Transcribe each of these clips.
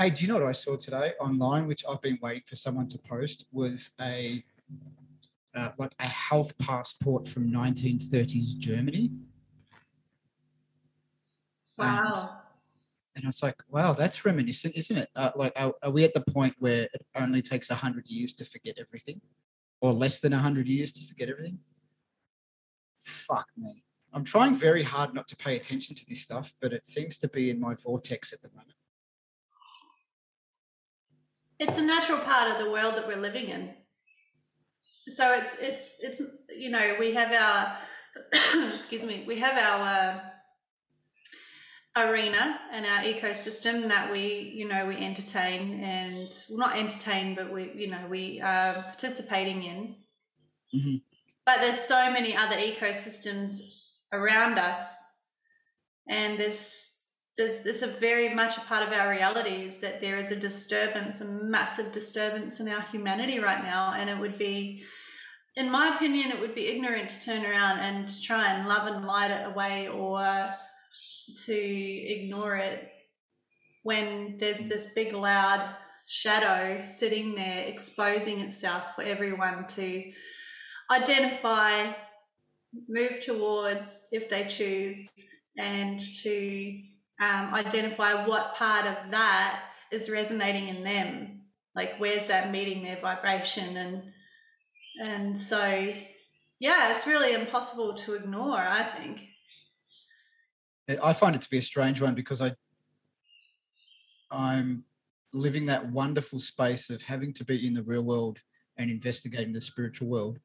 Hey, do you know what I saw today online, which I've been waiting for someone to post, was a uh, like a health passport from 1930s Germany. Wow. And, and I was like, wow, that's reminiscent, isn't it? Uh, like, are, are we at the point where it only takes 100 years to forget everything? Or less than 100 years to forget everything? Fuck me. I'm trying very hard not to pay attention to this stuff, but it seems to be in my vortex at the moment. It's a natural part of the world that we're living in. So it's it's it's you know we have our excuse me we have our uh, arena and our ecosystem that we you know we entertain and well not entertain but we you know we are participating in. Mm-hmm. But there's so many other ecosystems around us, and there's there's this a very much a part of our reality is that there is a disturbance, a massive disturbance in our humanity right now, and it would be, in my opinion, it would be ignorant to turn around and try and love and light it away or to ignore it when there's this big loud shadow sitting there exposing itself for everyone to identify, move towards if they choose, and to um, identify what part of that is resonating in them. Like where's that meeting their vibration? And and so yeah it's really impossible to ignore i think. I find it to be a strange one because i i'm living that wonderful space of having to be in the real world and investigating the spiritual world.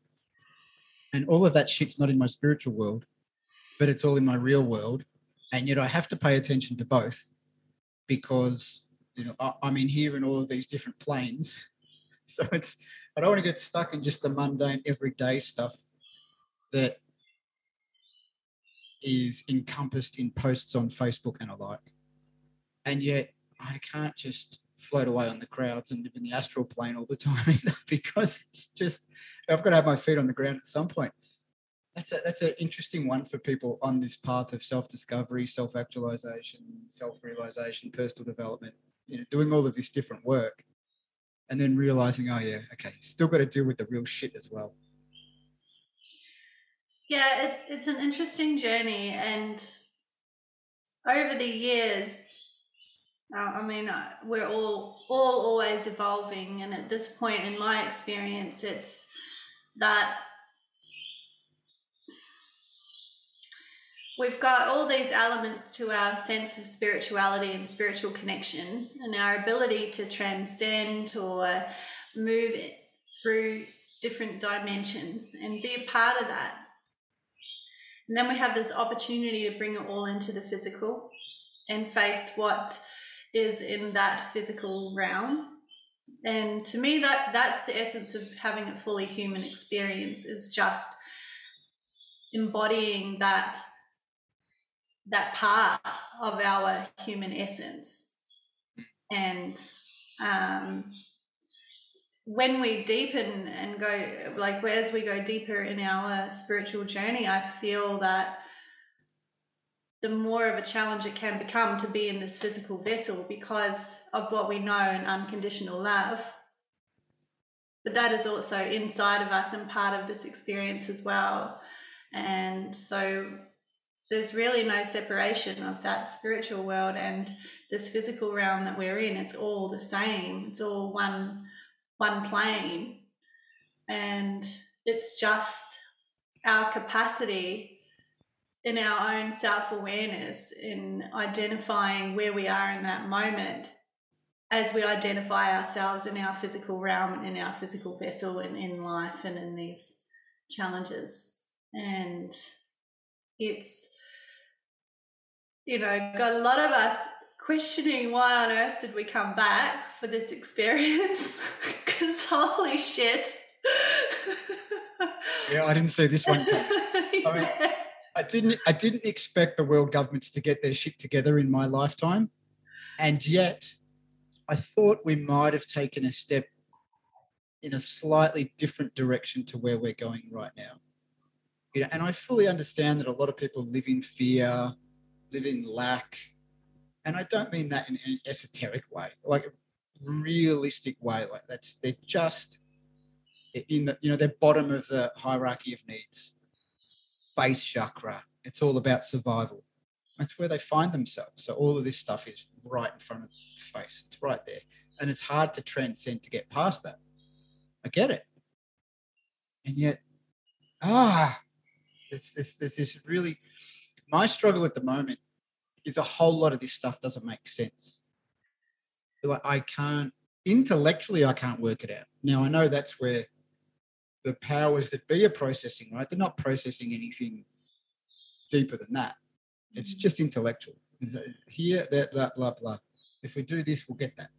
And all of that shit's not in my spiritual world but it's all in my real world and yet I have to pay attention to both because you know I, I'm in here in all of these different planes. So it's I don't want to get stuck in just the mundane everyday stuff that is encompassed in posts on Facebook and alike. And yet I can't just float away on the crowds and live in the astral plane all the time either because it's just I've got to have my feet on the ground at some point that's a that's an interesting one for people on this path of self-discovery, self-actualization, self-realization, personal development. You know, doing all of this different work, and then realizing, oh yeah, okay, still got to deal with the real shit as well. Yeah, it's it's an interesting journey, and over the years, uh, I mean, uh, we're all all always evolving, and at this point in my experience, it's that we've got all these elements to our sense of spirituality and spiritual connection and our ability to transcend or move through different dimensions and be a part of that. And then we have this opportunity to bring it all into the physical and face what is in that physical realm. And to me that that's the essence of having a fully human experience is just embodying that that part of our human essence. And um, when we deepen and go, like, as we go deeper in our spiritual journey, I feel that the more of a challenge it can become to be in this physical vessel because of what we know in unconditional love. But that is also inside of us and part of this experience as well. And so there's really no separation of that spiritual world and this physical realm that we're in. It's all the same. It's all one one plane. And it's just our capacity in our own self-awareness in identifying where we are in that moment as we identify ourselves in our physical realm and in our physical vessel and in life and in these challenges. And it's you know, got a lot of us questioning why on earth did we come back for this experience? Because holy shit. yeah, I didn't see this one. I mean, I didn't. I didn't expect the world governments to get their shit together in my lifetime, and yet, I thought we might have taken a step in a slightly different direction to where we're going right now. You know, and I fully understand that a lot of people live in fear live in lack and I don't mean that in an esoteric way, like realistic way. Like that's they're just in the you know they're bottom of the hierarchy of needs, base chakra. It's all about survival. That's where they find themselves. So all of this stuff is right in front of the face. It's right there, and it's hard to transcend to get past that. I get it, and yet, ah, there's this there's this really my struggle at the moment is a whole lot of this stuff doesn't make sense. Like I can't intellectually, I can't work it out. Now I know that's where the powers that be are processing, right? They're not processing anything deeper than that. It's mm. just intellectual. Here, that, blah, blah, blah. If we do this, we'll get that.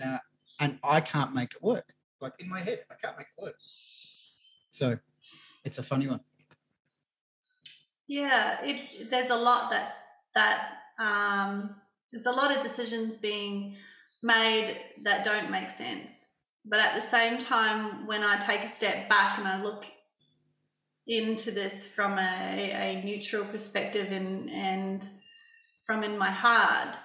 Now, and I can't make it work. Like in my head, I can't make it work. So it's a funny one. Yeah, it, there's a lot that's that um, there's a lot of decisions being made that don't make sense. But at the same time, when I take a step back and I look into this from a, a neutral perspective and, and from in my heart,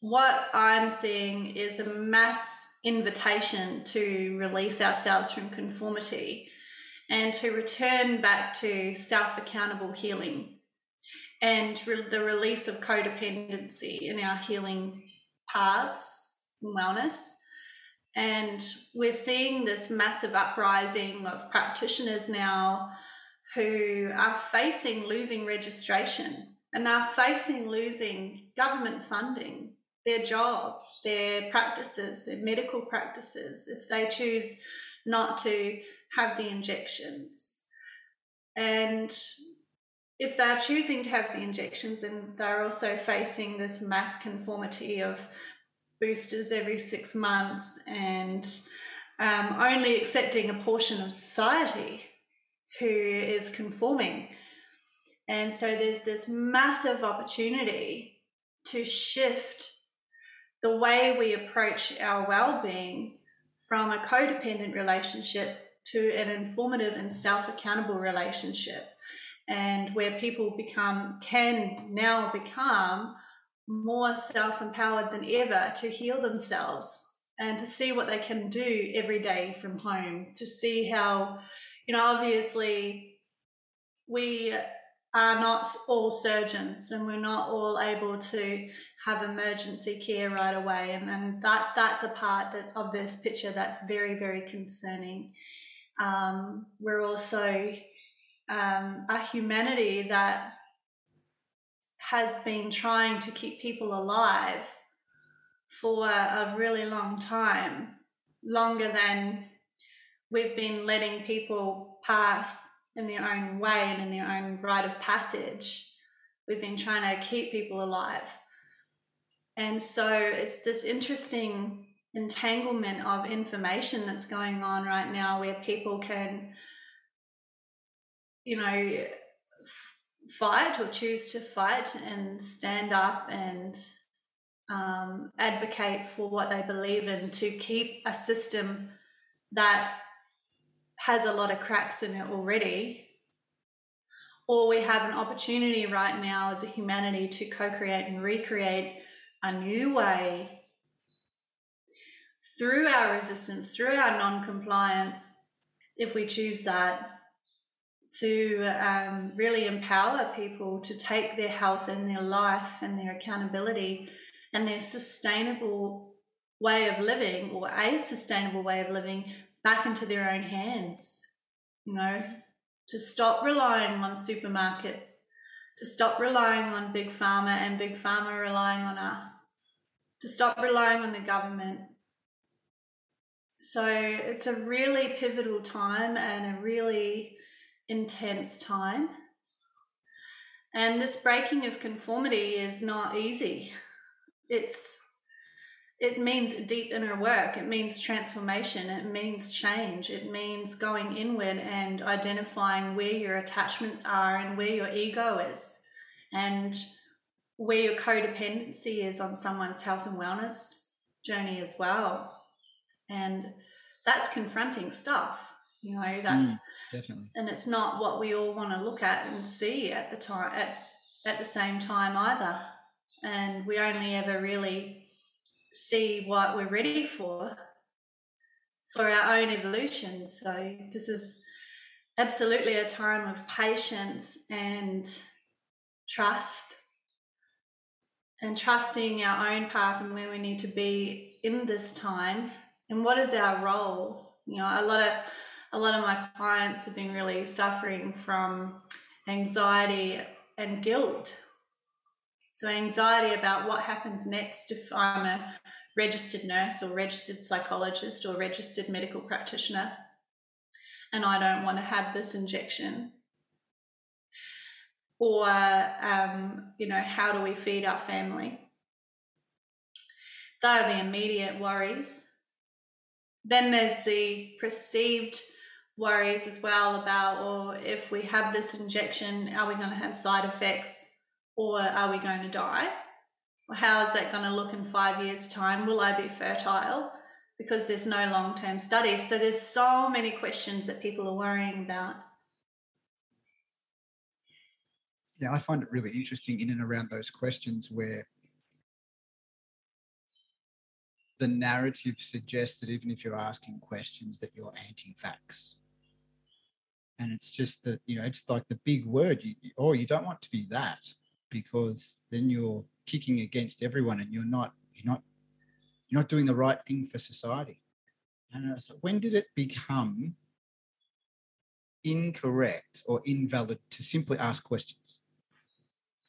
what I'm seeing is a mass invitation to release ourselves from conformity and to return back to self accountable healing and re- the release of codependency in our healing paths and wellness. And we're seeing this massive uprising of practitioners now who are facing losing registration and are facing losing government funding, their jobs, their practices, their medical practices, if they choose not to have the injections. And if they're choosing to have the injections, then they're also facing this mass conformity of boosters every six months and um, only accepting a portion of society who is conforming. And so there's this massive opportunity to shift the way we approach our well being from a codependent relationship to an informative and self accountable relationship and where people become can now become more self-empowered than ever to heal themselves and to see what they can do every day from home to see how you know obviously we are not all surgeons and we're not all able to have emergency care right away. And, and that that's a part that, of this picture that's very very concerning. Um, we're also um, a humanity that has been trying to keep people alive for a really long time, longer than we've been letting people pass in their own way and in their own rite of passage. We've been trying to keep people alive. And so it's this interesting entanglement of information that's going on right now where people can you know, fight or choose to fight and stand up and um, advocate for what they believe in to keep a system that has a lot of cracks in it already. Or we have an opportunity right now as a humanity to co create and recreate a new way through our resistance, through our non compliance, if we choose that, to um, really empower people to take their health and their life and their accountability and their sustainable way of living or a sustainable way of living back into their own hands. You know, to stop relying on supermarkets, to stop relying on big pharma and big pharma relying on us, to stop relying on the government. So it's a really pivotal time and a really intense time. And this breaking of conformity is not easy. It's it means deep inner work. It means transformation. It means change. It means going inward and identifying where your attachments are and where your ego is and where your codependency is on someone's health and wellness journey as well. And that's confronting stuff. You know, that's mm definitely. And it's not what we all want to look at and see at the time at at the same time either. and we only ever really see what we're ready for for our own evolution. So this is absolutely a time of patience and trust and trusting our own path and where we need to be in this time and what is our role you know a lot of a lot of my clients have been really suffering from anxiety and guilt. So anxiety about what happens next if i'm a registered nurse or registered psychologist or registered medical practitioner and i don't want to have this injection. Or um, you know how do we feed our family? They are the immediate worries. Then there's the perceived worries as well about or if we have this injection are we going to have side effects or are we going to die? Or how is that going to look in five years time? Will i be fertile? Because there's no long-term studies. So there's so many questions that people are worrying about. Yeah, I find it really interesting in and around those questions where the narrative suggests that even if you're asking questions that you're anti-vax. And it's just that, you know, it's like the big word, you, oh, you don't want to be that because then you're kicking against everyone and you're not, you're not, you're not doing the right thing for society. And I like, when did it become incorrect or invalid to simply ask questions?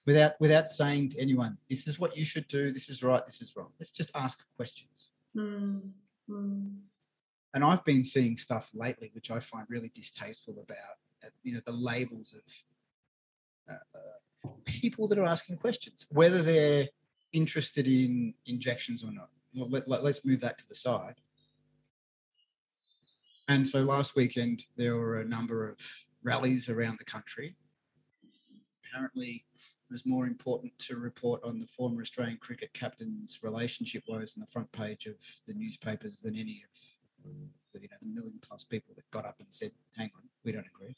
without without saying to anyone, "This is what you should do. This is right. This is wrong." Let's just ask questions. Mm. And I've been seeing stuff lately which I find really distasteful about, uh, you know, the labels of uh, uh, people that are asking questions, whether they're interested in injections or not. Well, let, let, let's move that to the side. And so last weekend there were a number of rallies around the country. Apparently, it was more important to report on the former Australian cricket captain's relationship woes on the front page of the newspapers than any of you know, the million plus people that got up and said, hang on, we don't agree.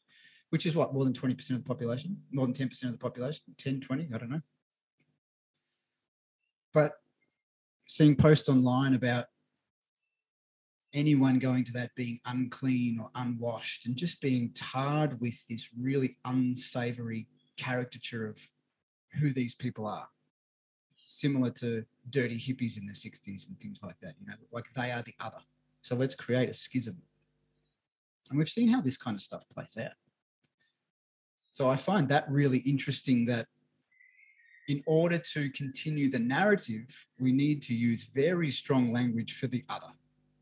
Which is what, more than 20% of the population? More than 10% of the population? 10, 20? I don't know. But seeing posts online about anyone going to that being unclean or unwashed and just being tarred with this really unsavory caricature of who these people are, similar to dirty hippies in the 60s and things like that. You know, like they are the other. So let's create a schism. And we've seen how this kind of stuff plays out. So I find that really interesting that in order to continue the narrative, we need to use very strong language for the other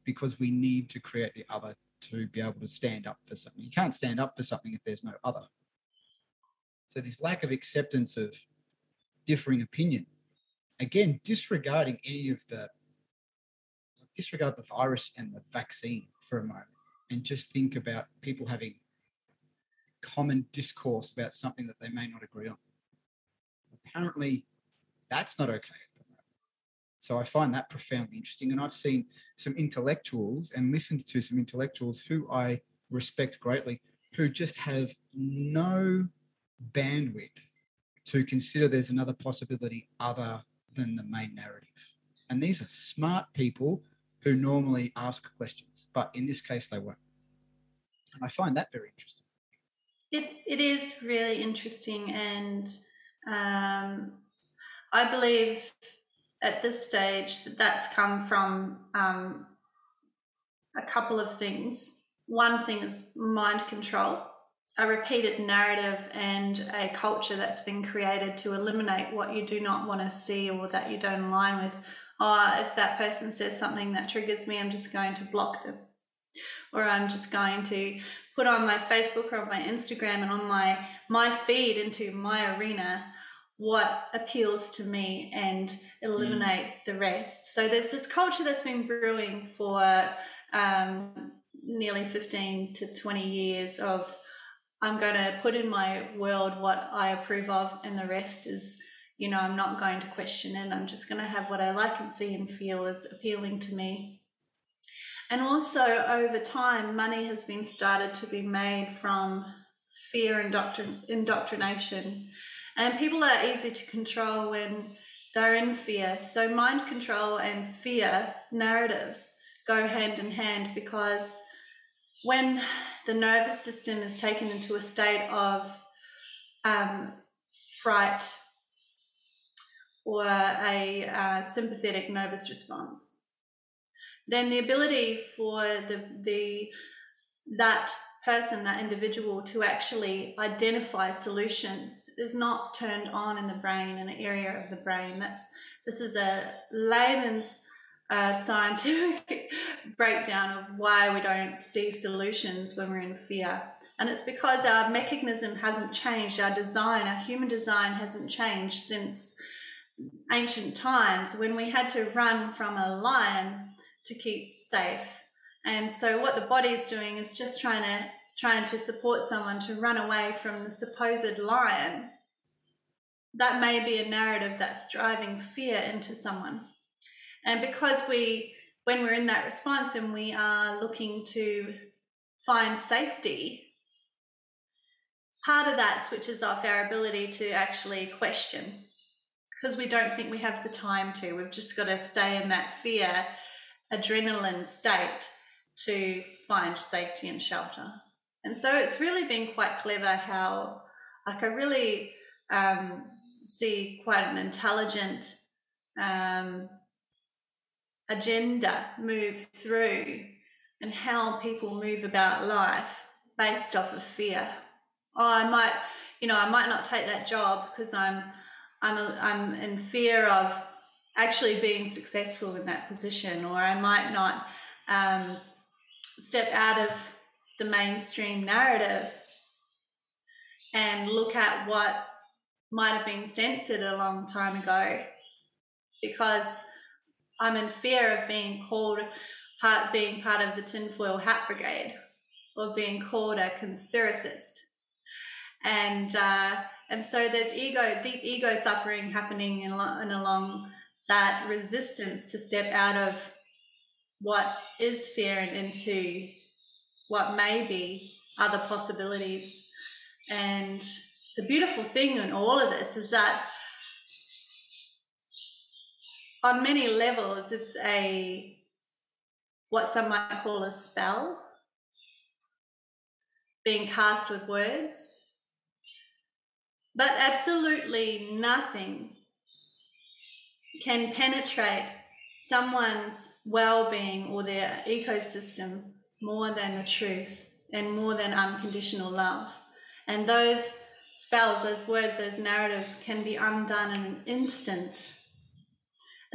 because we need to create the other to be able to stand up for something. You can't stand up for something if there's no other. So this lack of acceptance of differing opinion. Again, disregarding any of the disregard the virus and the vaccine for a moment and just think about people having common discourse about something that they may not agree on. Apparently, that's not okay So I find that profoundly interesting. And I've seen some intellectuals and listened to some intellectuals who I respect greatly who just have no bandwidth to consider there's another possibility other than the main narrative. And these are smart people who normally ask questions, but in this case, they won't. And I find that very interesting. It, it is really interesting. And um, I believe at this stage that that's come from um, a couple of things. One thing is mind control a repeated narrative and a culture that's been created to eliminate what you do not want to see or that you don't align with. Oh, if that person says something that triggers me, I'm just going to block them. Or I'm just going to put on my Facebook or on my Instagram and on my my feed into my arena what appeals to me and eliminate mm. the rest. So there's this culture that's been brewing for um, nearly 15 to 20 years of I'm going to put in my world what I approve of, and the rest is, you know, I'm not going to question it. I'm just going to have what I like and see and feel as appealing to me. And also, over time, money has been started to be made from fear indoctrin- indoctrination. And people are easy to control when they're in fear. So, mind control and fear narratives go hand in hand because when the nervous system is taken into a state of um, fright or a uh, sympathetic nervous response, then the ability for the, the that person, that individual, to actually identify solutions is not turned on in the brain, in an area of the brain. That's this is a layman's uh, scientific breakdown of why we don't see solutions when we're in fear. And it's because our mechanism hasn't changed, our design, our human design hasn't changed since ancient times when we had to run from a lion to keep safe. And so what the body's doing is just trying to trying to support someone to run away from the supposed lion. That may be a narrative that's driving fear into someone. And because we when we're in that response and we are looking to find safety, part of that switches off our ability to actually question because we don't think we have the time to. We've just got to stay in that fear, adrenaline state to find safety and shelter. And so it's really been quite clever how, like, I really um, see quite an intelligent um, agenda move through and how people move about life based off of fear. Oh, I might, you know, I might not take that job because I'm, I'm, a, I'm in fear of actually being successful in that position, or I might not um, step out of the mainstream narrative and look at what might have been censored a long time ago because I'm in fear of being called part being part of the tinfoil hat brigade or being called a conspiracist. And uh, and so there's ego, deep ego suffering happening in, in along that resistance to step out of what is fear and into what may be other possibilities. And the beautiful thing in all of this is that on many levels, it's a what some might call a spell being cast with words. But absolutely nothing can penetrate someone's well being or their ecosystem more than the truth and more than unconditional love. And those spells, those words, those narratives can be undone in an instant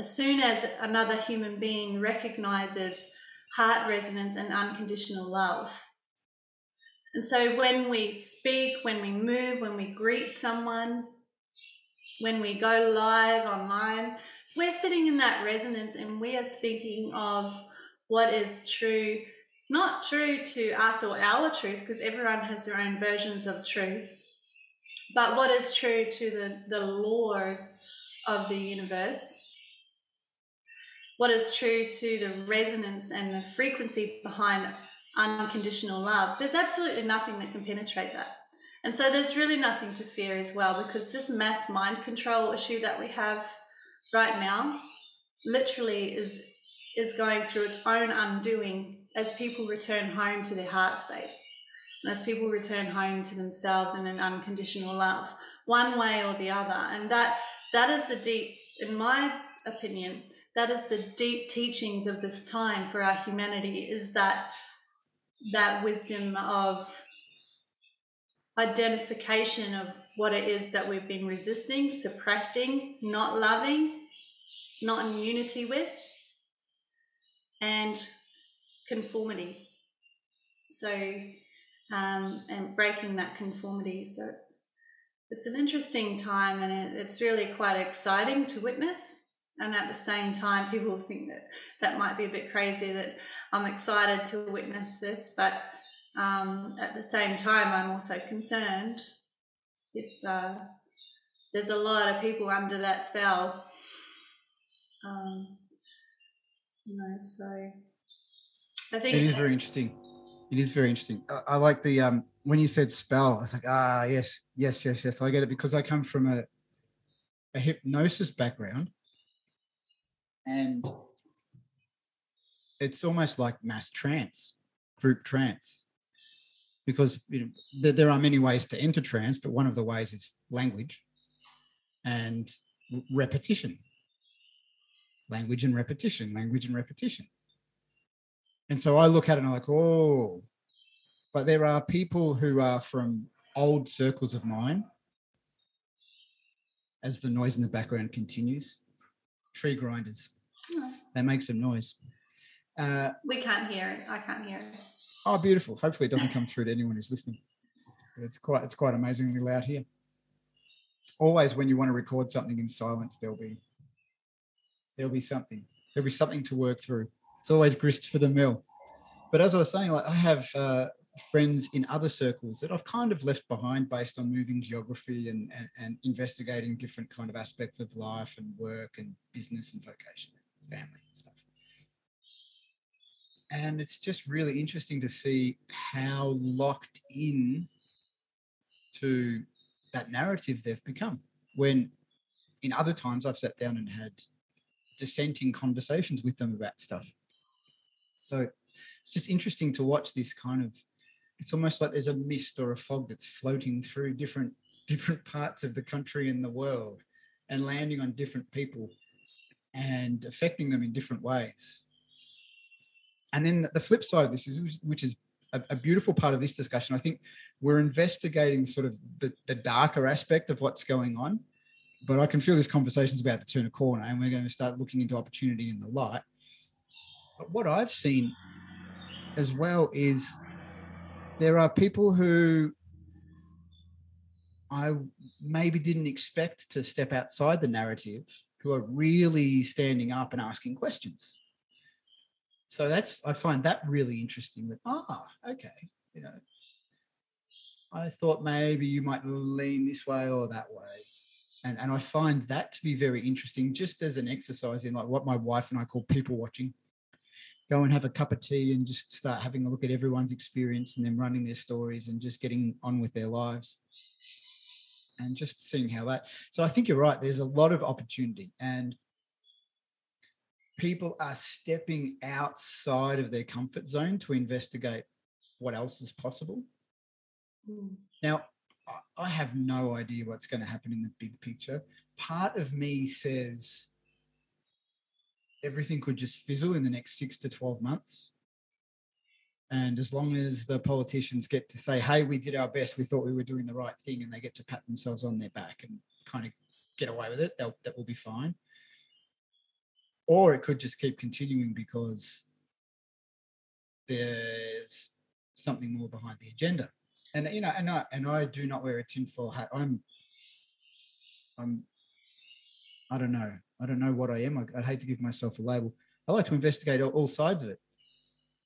as soon as another human being recognizes heart resonance and unconditional love. And so when we speak, when we move, when we greet someone, when we go live online, we're sitting in that resonance and we are speaking of what is true, not true to us or our truth, because everyone has their own versions of truth, but what is true to the, the laws of the universe, what is true to the resonance and the frequency behind unconditional love, there's absolutely nothing that can penetrate that. And so there's really nothing to fear as well because this mass mind control issue that we have right now literally is is going through its own undoing as people return home to their heart space and as people return home to themselves in an unconditional love one way or the other and that that is the deep in my opinion that is the deep teachings of this time for our humanity is that that wisdom of identification of what it is that we've been resisting, suppressing, not loving, not in unity with, and conformity. So, um, and breaking that conformity. So it's it's an interesting time, and it, it's really quite exciting to witness and at the same time people think that that might be a bit crazy that i'm excited to witness this but um, at the same time i'm also concerned. It's uh, there's a lot of people under that spell. Um, you know so i think it is very interesting. It is very interesting. I, I like the um when you said spell i was like ah yes yes yes yes i get it because i come from a a hypnosis background, and it's almost like mass trance, group trance, because you know, there, are many ways to enter trance, but one of the ways is language and repetition. Language and repetition, language and repetition. And so I look at it and I'm like, oh, but there are people who are from old circles of mine. As the noise in the background continues, tree grinders, they make some noise. Uh, We can't hear it. I can't hear it. oh, beautiful. Hopefully, it doesn't come through to anyone who's listening. But it's quite it's quite amazingly loud here. Always, when you want to record something in silence, there'll be there'll be something. There'll be something to work through. It's always grist for the mill. But as I was saying, like I have uh, friends in other circles that I've kind of left behind based on moving geography and, and, and investigating different kind of aspects of life and work and business and vocation, and family and stuff. And it's just really interesting to see how locked in to that narrative they've become. When in other times I've sat down and had dissenting conversations with them about stuff. So it's just interesting to watch this kind of it's almost like there's a mist or a fog that's floating through different different parts of the country and the world and landing on different people and affecting them in different ways. And then the flip side of this is which is a, a beautiful part of this discussion. I think we're investigating sort of the, the darker aspect of what's going on. But I can feel this conversation's about to turn a corner and we're going to start looking into opportunity in the light. But what I've seen as well is there are people who I maybe didn't expect to step outside the narrative who are really standing up and asking questions. So that's I find that really interesting that ah okay you know I thought maybe you might lean this way or that way. And and I find that to be very interesting just as an exercise in like what my wife and I call people watching. Go and have a cup of tea and just start having a look at everyone's experience and then running their stories and just getting on with their lives and just seeing how that so i think you're right there's a lot of opportunity. And people are stepping outside of their comfort zone to investigate what else is possible Mm. now I- have no idea what's going to happen in the big picture part of me says everything could just fizzle in the next six to 12 months. And as long as the politicians get to say, hey, we did our best, we thought we were doing the right thing, and they get to pat themselves on their back and kind of get away with it, they'll, that will be fine. Or it could just keep continuing because there's something more behind the agenda. And you know, and I and I do not wear a tinfoil hat. I'm I'm I don't know. I don't know what I am. I, would hate to give myself a label. I like to investigate all, all sides of it.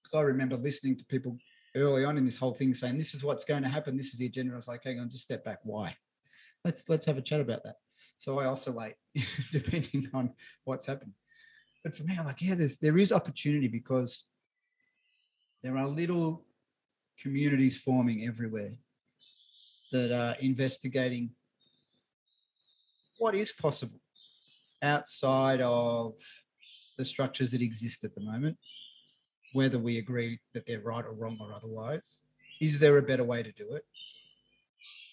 Because I remember listening to people early on in this whole thing saying, "This is what's going to happen. This is the agenda." I was like, "Hang on, just step back. Why? Let's let's have a chat about that." So I oscillate depending on what's happening. But for me, I'm like, yeah, there's there is opportunity because there are little communities forming everywhere that are investigating what is possible outside of the structures that exist at the moment, whether we agree that they're right or wrong or otherwise. Is there a better way to do it?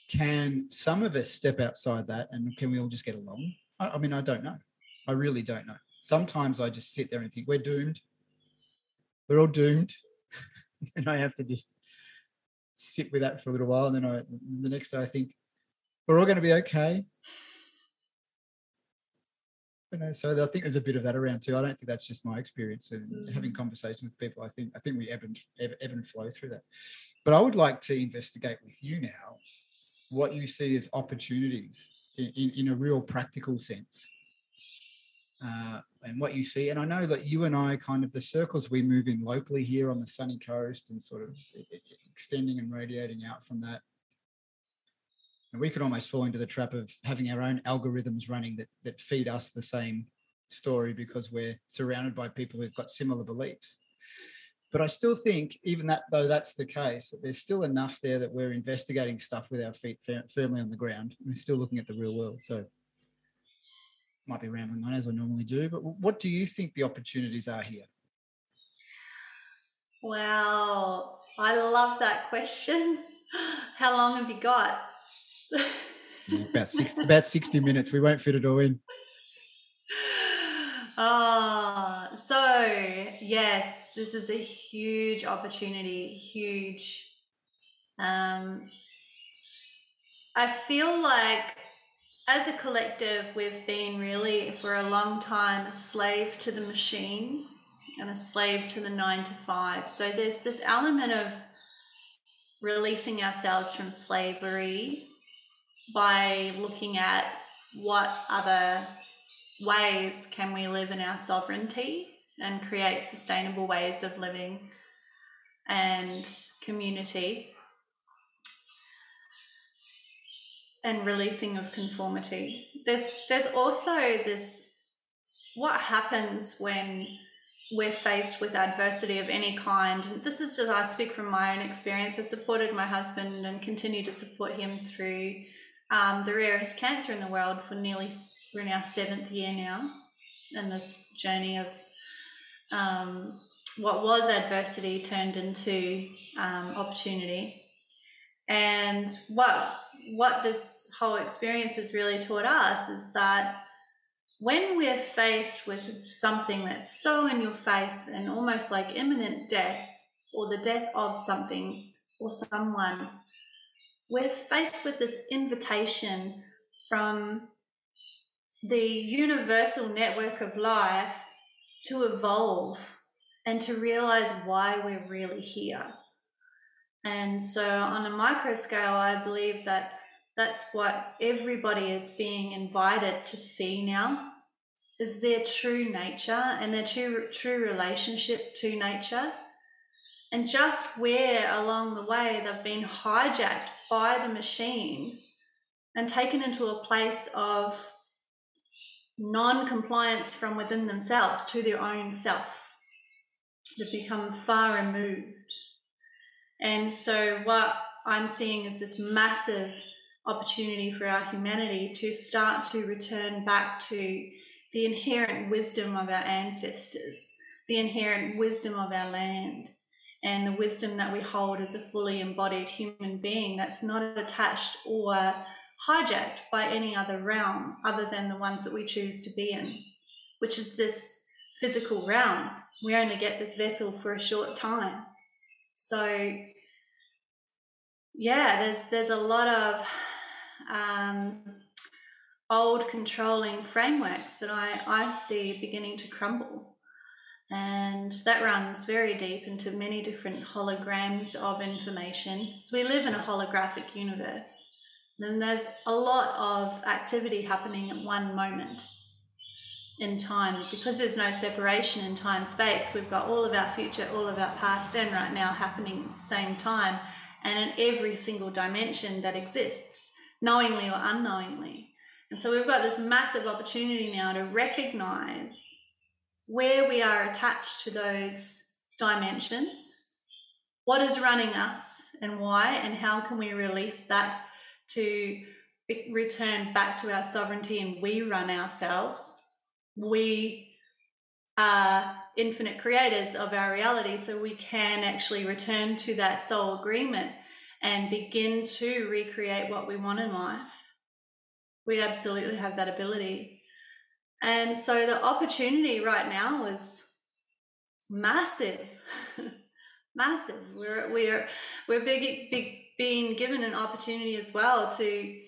Can some of us step outside that and can we all just get along? I, I mean, I don't know. I really don't know. Sometimes I just sit there and think, we're doomed. We're all doomed. and I have to just sit with that for a little while. And then I, the next day I think, we're all going to be okay you know, so I think there's a bit of that around too. I don't think that's just my experience and having conversations with people. I think I think we ebb and ebb, ebb and flow through that. But I would like to investigate with you now what you see as opportunities in, in, in a real practical sense. Uh, and what you see, and I know that you and I kind of the circles we move in locally here on the sunny coast and sort of extending and radiating out from that. And we could almost fall into the trap of having our own algorithms running that that feed us the same story because we're surrounded by people who've got similar beliefs. But i still think even that though that's the case that there's still enough there that we're investigating stuff with our feet firmly on the ground we're still looking at the real world. So might be rambling on as I normally do, but what do you think the opportunities are here? Wow, I love that question. How long have you got? about 60, about 60 minutes. We won't fit it all in. Ah, oh, so yes, this is a huge opportunity, huge. Um, I feel like as a collective, we've been really for a long time a slave to the machine and a slave to the nine to five. So there's this element of releasing ourselves from slavery by looking at what other ways can we live in our sovereignty and create sustainable ways of living and community and releasing of conformity there's there's also this what happens when we're faced with adversity of any kind. This is just, I speak from my own experience. I supported my husband and continue to support him through um, the rarest cancer in the world for nearly, we're in our seventh year now in this journey of um, what was adversity turned into um, opportunity. And what what this whole experience has really taught us is that when we're faced with something that's so in your face and almost like imminent death or the death of something or someone, we're faced with this invitation from the universal network of life to evolve and to realize why we're really here. And so, on a micro scale, I believe that that's what everybody is being invited to see now is their true nature and their true, true relationship to nature. And just where along the way they've been hijacked by the machine and taken into a place of non compliance from within themselves to their own self. They've become far removed. And so, what I'm seeing is this massive opportunity for our humanity to start to return back to the inherent wisdom of our ancestors, the inherent wisdom of our land, and the wisdom that we hold as a fully embodied human being that's not attached or hijacked by any other realm other than the ones that we choose to be in, which is this physical realm. We only get this vessel for a short time. So, yeah, there's there's a lot of um, old controlling frameworks that I, I see beginning to crumble. And that runs very deep into many different holograms of information. So we live in a holographic universe. And there's a lot of activity happening at one moment in time. Because there's no separation in time space, we've got all of our future, all of our past, and right now happening at the same time and in every single dimension that exists, knowingly or unknowingly. And so we've got this massive opportunity now to recognize where we are attached to those dimensions, what is running us and why, and how can we release that to return back to our sovereignty and we run ourselves. We are infinite creators of our reality, so we can actually return to that soul agreement and begin to recreate what we want in life we absolutely have that ability. And so the opportunity right now is massive. massive. We're we're we're big big being given an opportunity as well to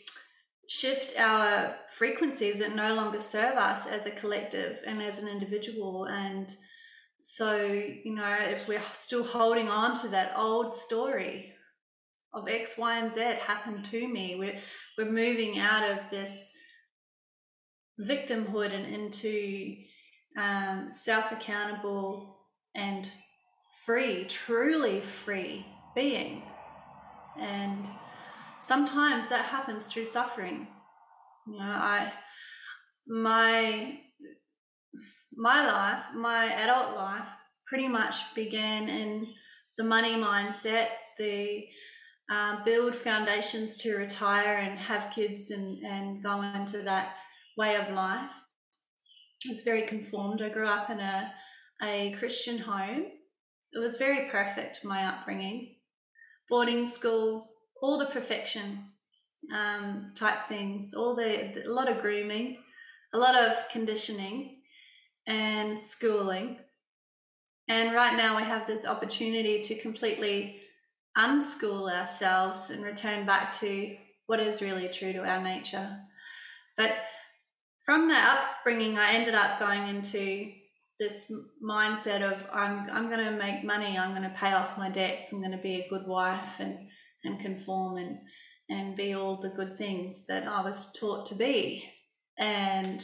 shift our frequencies that no longer serve us as a collective and as an individual and so you know if we're still holding on to that old story of X, Y, and Z happened to me. We're we're moving out of this victimhood and into um, self accountable and free, truly free being. And sometimes that happens through suffering. You know, I my my life, my adult life, pretty much began in the money mindset, the um, build foundations to retire and have kids and, and go into that way of life. It's very conformed. I grew up in a, a Christian home. It was very perfect, my upbringing. Boarding school, all the perfection um, type things, all the, a lot of grooming, a lot of conditioning and schooling. And right now we have this opportunity to completely unschool ourselves and return back to what is really true to our nature. But from that upbringing, I ended up going into this mindset of I'm I'm going to make money, I'm going to pay off my debts, I'm going to be a good wife and and conform and and be all the good things that I was taught to be, and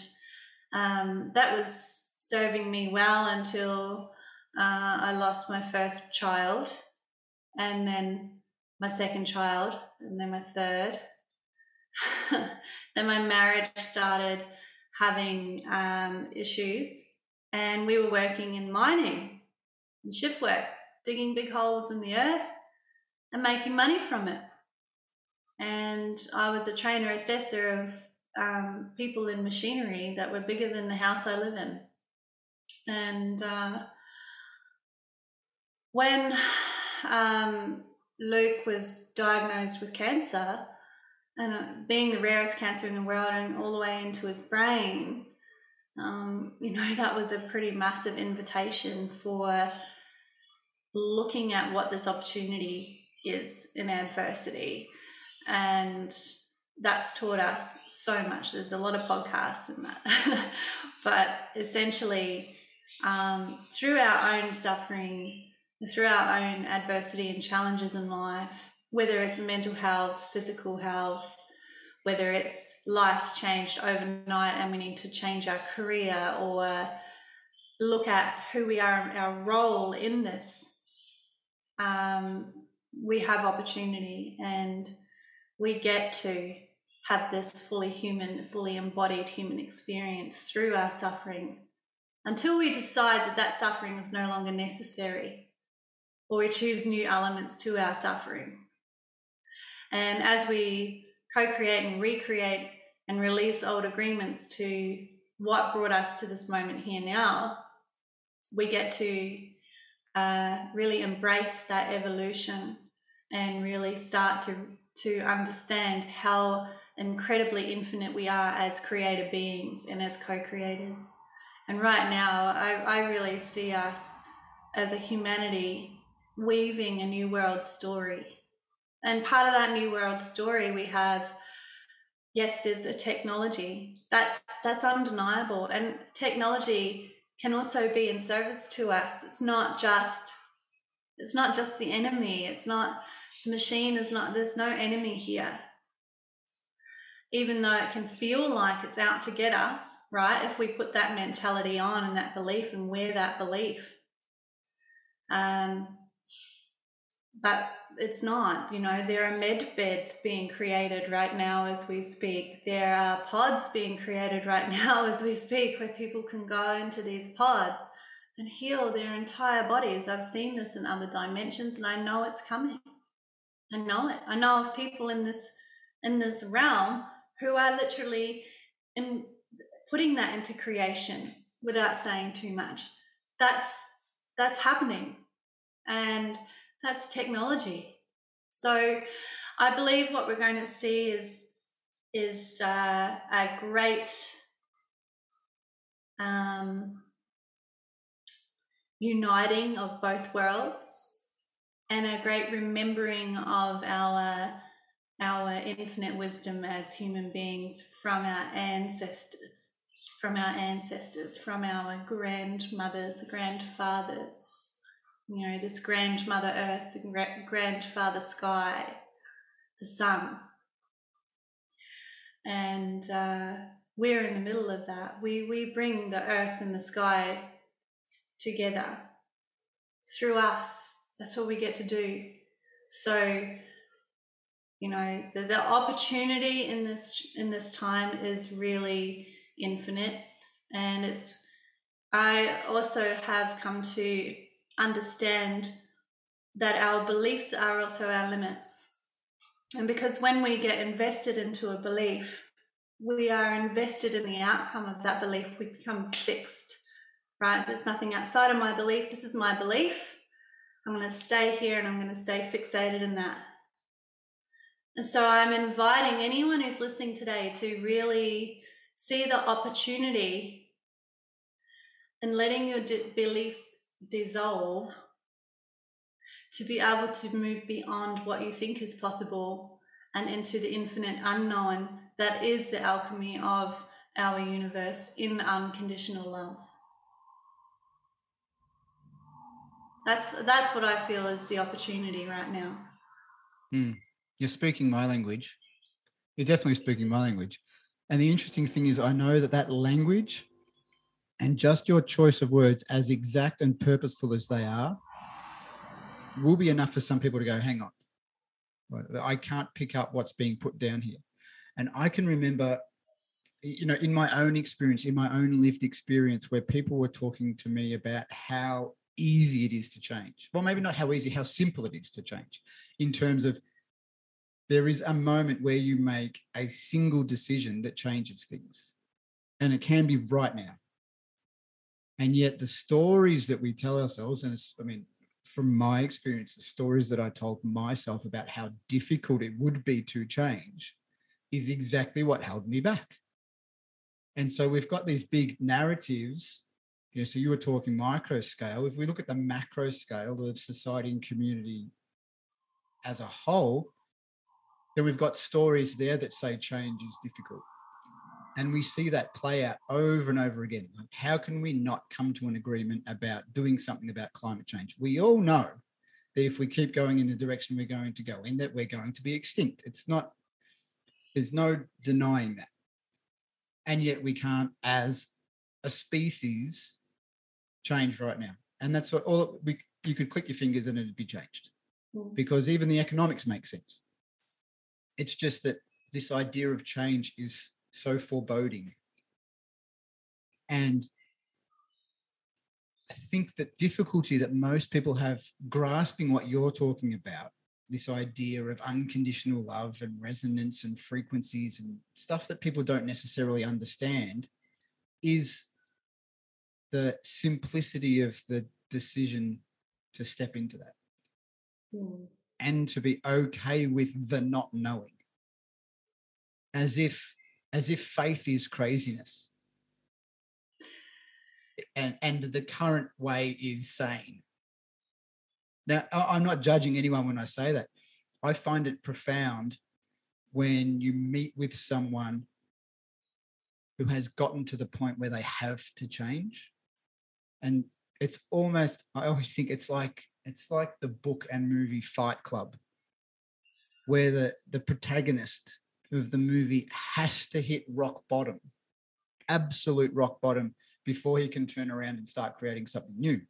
um, that was serving me well until uh, I lost my first child, and then my second child, and then my third. then my marriage started having um, issues, and we were working in mining and shift work, digging big holes in the earth and making money from it. And I was a trainer assessor of um, people in machinery that were bigger than the house I live in. And uh, when um, Luke was diagnosed with cancer, and uh, being the rarest cancer in the world and all the way into his brain, um, you know, that was a pretty massive invitation for looking at what this opportunity is in adversity. And that's taught us so much. There's a lot of podcasts in that. but essentially, um, through our own suffering, through our own adversity and challenges in life, whether it's mental health, physical health, whether it's life's changed overnight and we need to change our career or look at who we are, our role in this, um, we have opportunity and we get to have this fully human, fully embodied human experience through our suffering until we decide that that suffering is no longer necessary or we choose new elements to our suffering. And as we co create and recreate and release old agreements to what brought us to this moment here now, we get to uh, really embrace that evolution and really start to, to understand how incredibly infinite we are as creator beings and as co creators. And right now, I, I really see us as a humanity weaving a new world story. And part of that new world story, we have yes, there's a technology. That's that's undeniable, and technology can also be in service to us. It's not just it's not just the enemy. It's not the machine is not there's no enemy here. Even though it can feel like it's out to get us, right? If we put that mentality on and that belief and wear that belief. Um, but it's not. You know, there are med beds being created right now as we speak. There are pods being created right now as we speak where people can go into these pods and heal their entire bodies. I've seen this in other dimensions and I know it's coming. I know it. I know of people in this in this realm who are literally in putting that into creation without saying too much. That's that's happening. And that's technology. So I believe what we're going to see is is uh, a great um, uniting of both worlds and a great remembering of our our infinite wisdom as human beings from our ancestors from our ancestors from our grandmothers grandfathers you know, this grandmother earth, the grandfather sky, the sun. And uh, we're in the middle of that. We, we bring the earth and the sky together through us. That's what we get to do. So, you know, the, the opportunity in this in this time is really infinite. And it's I also have come to understand that our beliefs are also our limits. And because when we get invested into a belief, we are invested in the outcome of that belief, we become fixed, right? There's nothing outside of my belief. This is my belief. I'm going to stay here and I'm going to stay fixated in that. And so I'm inviting anyone who's listening today to really see the opportunity and letting your beliefs dissolve to be able to move beyond what you think is possible and into the infinite unknown that is the alchemy of our universe in unconditional love. That's that's what I feel is the opportunity right now. Mm. You're speaking my language. You're definitely speaking my language. And the interesting thing is, I know that that language and just your choice of words, as exact and purposeful as they are, will be enough for some people to go, hang on. I can't pick up what's being put down here. And I can remember, you know, in my own experience, in my own lived experience, where people were talking to me about how easy it is to change. Well, maybe not how easy, how simple it is to change in terms of there is a moment where you make a single decision that changes things. And it can be right now. And yet, the stories that we tell ourselves, and I mean, from my experience, the stories that I told myself about how difficult it would be to change is exactly what held me back. And so we've got these big narratives. You know, so you were talking micro scale. If we look at the macro scale of society and community as a whole, then we've got stories there that say change is difficult. And we see that play out over and over again. Like how can we not come to an agreement about doing something about climate change? We all know that if we keep going in the direction we're going to go in, that we're going to be extinct. It's not, there's no denying that. And yet we can't, as a species, change right now. And that's what all we, you could click your fingers and it'd be changed mm. because even the economics make sense. It's just that this idea of change is so foreboding. And I think the difficulty that most people have grasping what you're talking about, this idea of unconditional love and resonance and frequencies and stuff that people don't necessarily understand, is the simplicity of the decision to step into that. Mm and to be okay with the not knowing as if as if faith is craziness. And and the current way is sane. Now i'm not judging anyone when i say that. I find it profound when you meet with someone who has gotten to the point where they have to change. And it's almost i always think it's like it's like the book and movie Fight Club, where the, the protagonist of the movie has to hit rock bottom, absolute rock bottom, before he can turn around and start creating something new.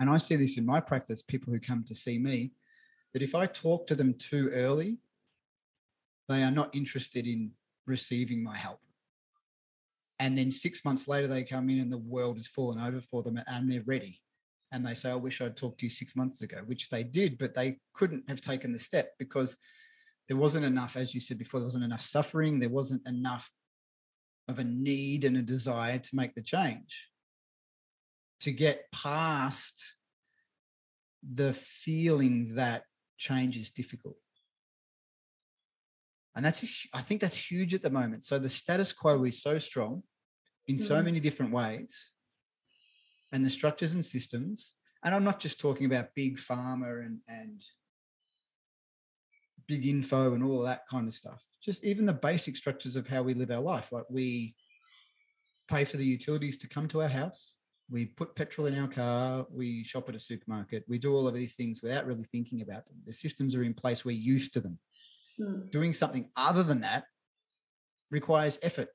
And I see this in my practice, people who come to see me, that if I talk to them too early, they are not interested in receiving my help. And then six months later, they come in and the world has fallen over for them and they're ready and they say, I wish I'd talked to you six months ago, which they did, but they couldn't have taken the step because there wasn't enough, as you said before, there wasn't enough suffering, there wasn't enough of a need and a desire to make the change, to get past the feeling that change is difficult. And that's, I think that's huge at the moment. So the status quo is so strong in so mm. many different ways and the structures and systems. And I'm not just talking about big pharma and, and big info and all of that kind of stuff. Just even the basic structures of how we live our life. Like we pay for the utilities to come to our house. We put petrol in our car. We shop at a supermarket. We do all of these things without really thinking about them. The systems are in place. We're used to them. Mm. Doing something other than that requires effort.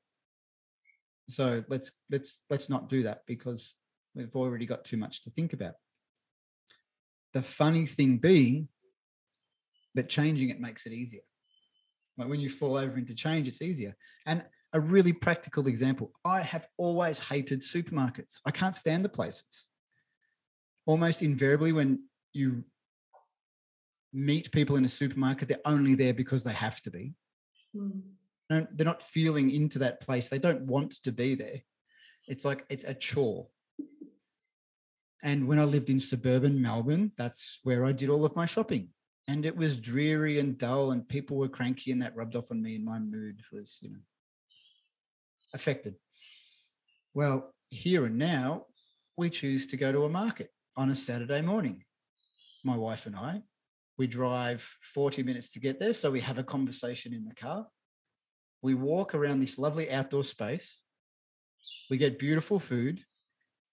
So let's let's let's not do that because We've already got too much to think about. The funny thing being that changing it makes it easier. Like when you fall over into change, it's easier. And a really practical example I have always hated supermarkets. I can't stand the places. Almost invariably, when you meet people in a supermarket, they're only there because they have to be. Mm. they're not feeling into that place. They don't want to be there. It's like it's a chore. And when I lived in suburban Melbourne, that's where I did all of my shopping. And it was dreary and dull, and people were cranky, and that rubbed off on me, and my mood was, you know, affected. Well, here and now, we choose to go to a market on a Saturday morning. My wife and I, we drive 40 minutes to get there. So we have a conversation in the car. We walk around this lovely outdoor space. We get beautiful food.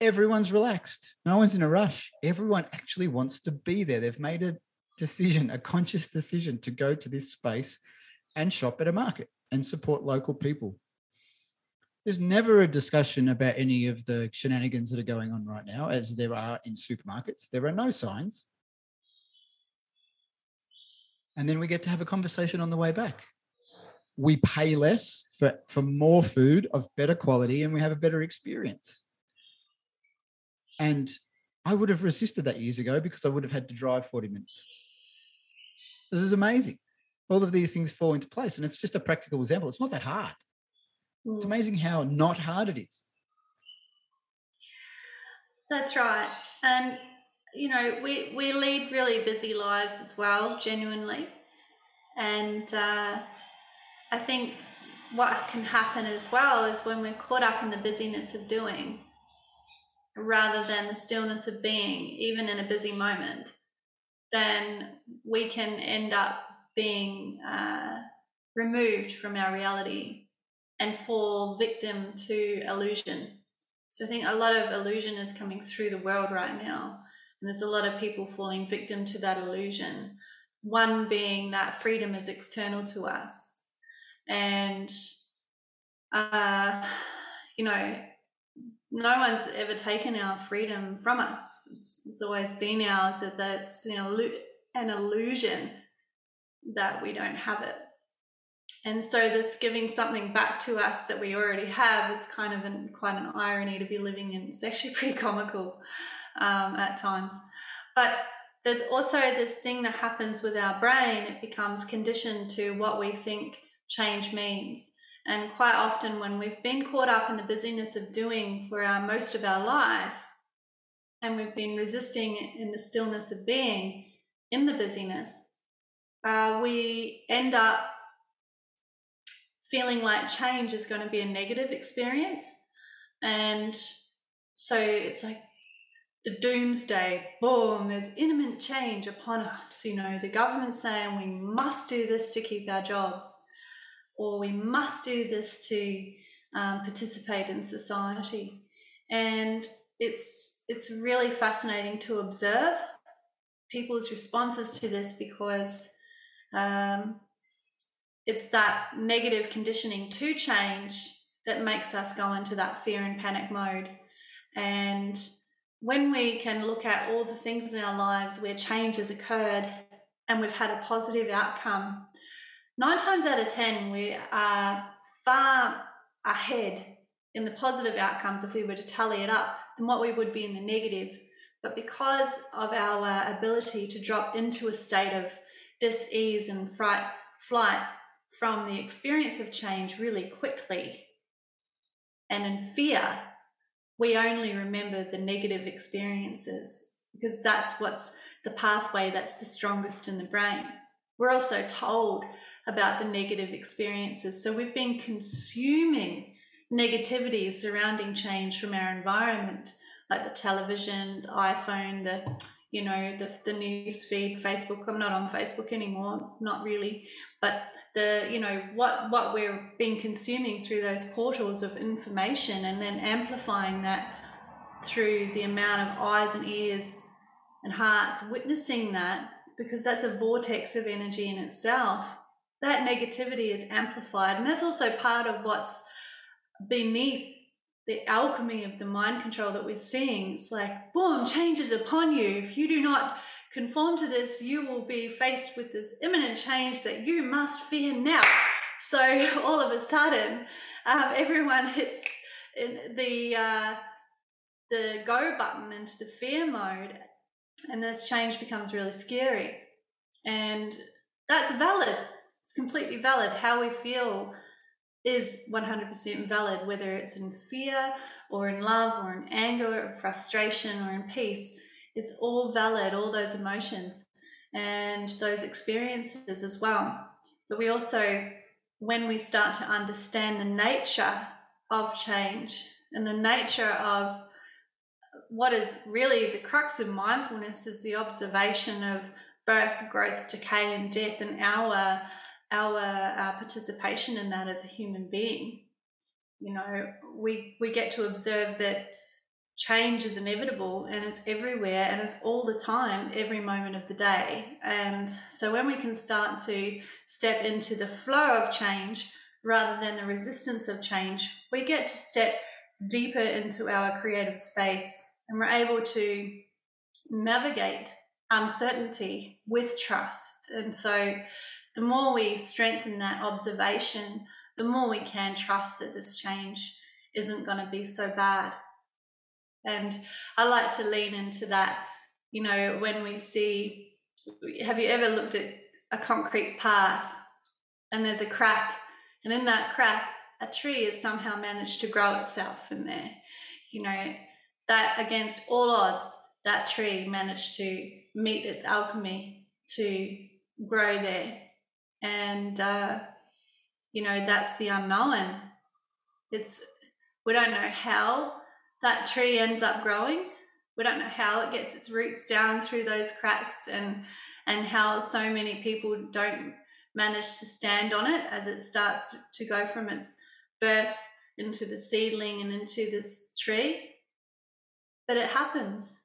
Everyone's relaxed. No one's in a rush. Everyone actually wants to be there. They've made a decision, a conscious decision to go to this space and shop at a market and support local people. There's never a discussion about any of the shenanigans that are going on right now, as there are in supermarkets. There are no signs. And then we get to have a conversation on the way back. We pay less for, for more food of better quality and we have a better experience. And I would have resisted that years ago because I would have had to drive 40 minutes. This is amazing. All of these things fall into place. And it's just a practical example. It's not that hard. It's hmm. amazing how not hard it is. That's right. And you know, we we lead really busy lives as well, genuinely. And uh, I think what can happen as well is when we're caught up in the busyness of doing rather than the stillness of being, even in a busy moment, then we can end up being uh, removed from our reality and fall victim to illusion. So I think a lot of illusion is coming through the world right now. And there's a lot of people falling victim to that illusion. One being that freedom is external to us. And, uh, you know, no one's ever taken our freedom from us. It's, it's always been ours. That that's an illusion that we don't have it. And so this giving something back to us that we already have is kind of an, quite an irony to be living in. It's actually pretty comical um, at times. But there's also this thing that happens with our brain. It becomes conditioned to what we think change means. And quite often, when we've been caught up in the busyness of doing for our, most of our life, and we've been resisting in the stillness of being in the busyness, uh, we end up feeling like change is going to be a negative experience. And so it's like the doomsday, boom, there's imminent change upon us. You know, the government's saying we must do this to keep our jobs, or we must do this to um, participate in society. And it's it's really fascinating to observe people's responses to this because um, it's that negative conditioning to change that makes us go into that fear and panic mode. And when we can look at all the things in our lives where change has occurred and we've had a positive outcome, nine times out of 10, we are far ahead in the positive outcomes if we were to tally it up than what we would be in the negative. But because of our ability to drop into a state of dis ease and fright, flight, from the experience of change really quickly. And in fear, we only remember the negative experiences because that's what's the pathway that's the strongest in the brain. We're also told about the negative experiences. So we've been consuming negativity surrounding change from our environment, like the television, the iPhone, the you know the the news feed, Facebook. I'm not on Facebook anymore, not really, but the you know what what we're being consuming through those portals of information and then amplifying that through the amount of eyes and ears and hearts witnessing that because that's a vortex of energy in itself that negativity is amplified and that's also part of what's beneath the alchemy of the mind control that we're seeing it's like boom changes upon you if you do not conform to this, you will be faced with this imminent change that you must fear now. So all of a sudden, um, everyone hits the uh, the go button into the fear mode, and this change becomes really scary. And that's valid. It's completely valid how we feel is 100% valid, whether it's in fear or in love or in anger or frustration or in peace. It's all valid, all those emotions and those experiences as well. But we also, when we start to understand the nature of change and the nature of what is really the crux of mindfulness is the observation of birth, growth, decay, and death, and our our uh, participation in that as a human being. You know, we we get to observe that change is inevitable and it's everywhere and it's all the time, every moment of the day. And so when we can start to step into the flow of change rather than the resistance of change, we get to step deeper into our creative space and we're able to navigate uncertainty with trust. And so the more we strengthen that observation, the more we can trust that this change isn't going to be so bad. And I like to lean into that. You know, when we see, have you ever looked at a concrete path and there's a crack, and in that crack, a tree has somehow managed to grow itself in there? You know, that against all odds, that tree managed to meet its alchemy to grow there. And, uh, you know, that's the unknown. It's, we don't know how that tree ends up growing. We don't know how it gets its roots down through those cracks and, and how so many people don't manage to stand on it as it starts to go from its birth into the seedling and into this tree. But it happens.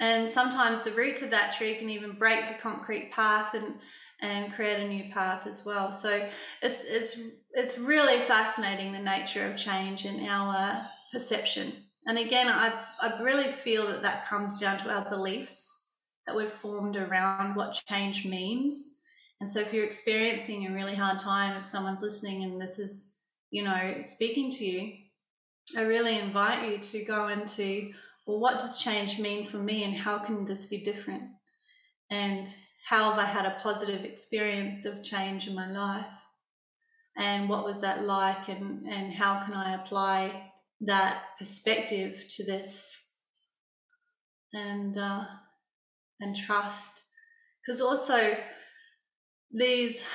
And sometimes the roots of that tree can even break the concrete path and and create a new path as well. So it's it's it's really fascinating the nature of change in our perception. And again, I I really feel that that comes down to our beliefs that we've formed around what change means. And so if you're experiencing a really hard time, if someone's listening and this is you know speaking to you, I really invite you to go into well, what does change mean for me, and how can this be different? And how have I had a positive experience of change in my life? And what was that like? And, and how can I apply that perspective to this? And, uh, and trust. Because also, these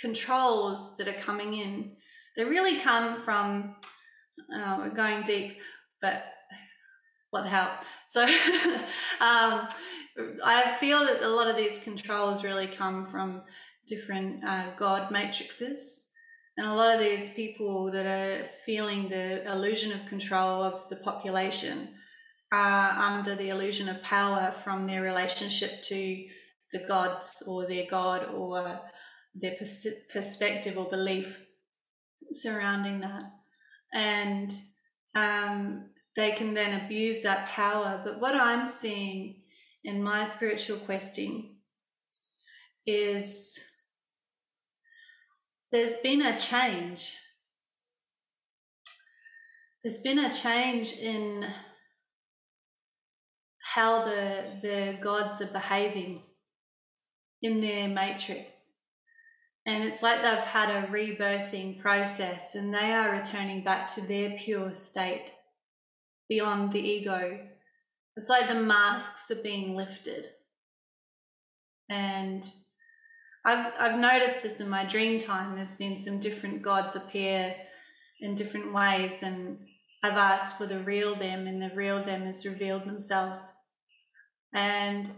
controls that are coming in, they really come from, uh, we're going deep, but what the hell? So, um, I feel that a lot of these controls really come from different uh, God matrices. And a lot of these people that are feeling the illusion of control of the population are under the illusion of power from their relationship to the gods or their God or their pers- perspective or belief surrounding that. And um, they can then abuse that power. But what I'm seeing in my spiritual questing is there's been a change. There's been a change in how the, the gods are behaving in their matrix. And it's like they've had a rebirthing process and they are returning back to their pure state beyond the ego it's like the masks are being lifted. And I've, I've noticed this in my dream time. There's been some different gods appear in different ways, and I've asked for the real them, and the real them has revealed themselves. And,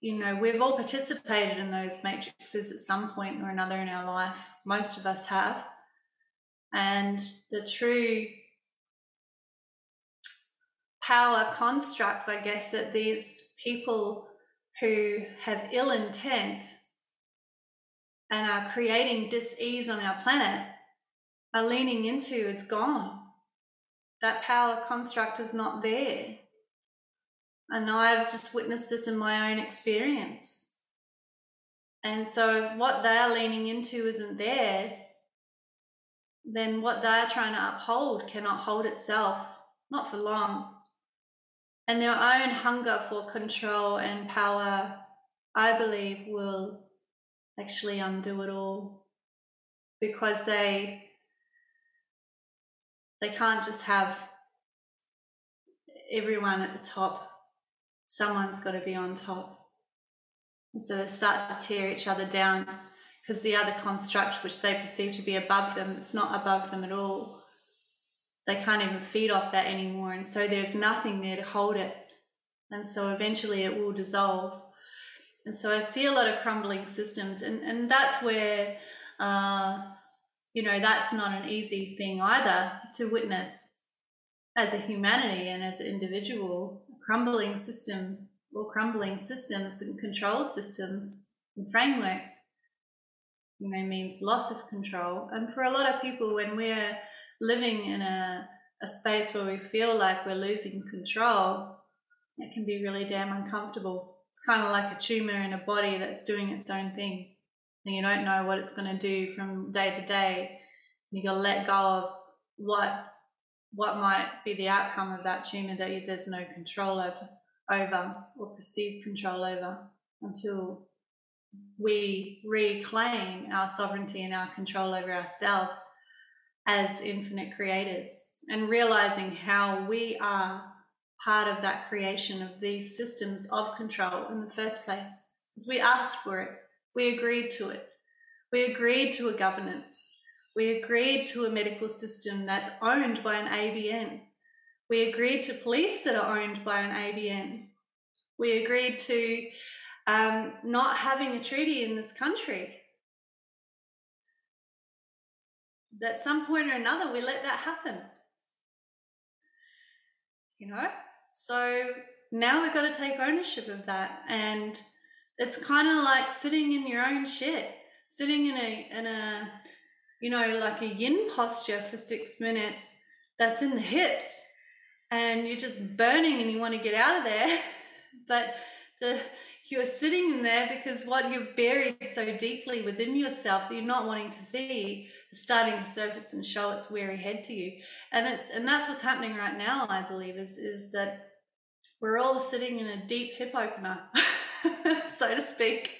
you know, we've all participated in those matrices at some point or another in our life. Most of us have. And the true power constructs, I guess, that these people who have ill intent and are creating dis-ease on our planet are leaning into is gone. That power construct is not there. And I've just witnessed this in my own experience. And so what they're leaning into isn't there, then what they're trying to uphold cannot hold itself, not for long and their own hunger for control and power, I believe, will actually undo it all. because they they can't just have everyone at the top. Someone's got to be on top. And so they start to tear each other down because the other construct, which they perceive to be above them, it's not above them at all. They can't even feed off that anymore. And so there's nothing there to hold it. And so eventually it will dissolve. And so I see a lot of crumbling systems. And, and that's where, uh, you know, that's not an easy thing either to witness as a humanity and as an individual. A crumbling system or crumbling systems and control systems and frameworks you know means loss of control and for a lot of people when we're living in a, a space where we feel like we're losing control it can be really damn uncomfortable. It's kind of like a tumor in a body that's doing its own thing and you don't know what it's going to do from day to day you got to let go of what what might be the outcome of that tumor that there's no control over over or perceived control over until we reclaim our sovereignty and our control over ourselves as infinite creators and realizing how we are part of that creation of these systems of control in the first place. Because we asked for it, we agreed to it, we agreed to a governance, we agreed to a medical system that's owned by an ABN. We agreed to police that are owned by an ABN. We agreed to um, not having a treaty in this country. At some point or another, we let that happen. You know? So now we've got to take ownership of that. And it's kind of like sitting in your own shit, sitting in a, in a, you know, like a yin posture for six minutes that's in the hips and you're just burning and you want to get out of there. but the you're sitting in there because what you've buried so deeply within yourself that you're not wanting to see starting to surface and show its weary head to you. And it's and that's what's happening right now, I believe, is is that we're all sitting in a deep hip opener, so to speak.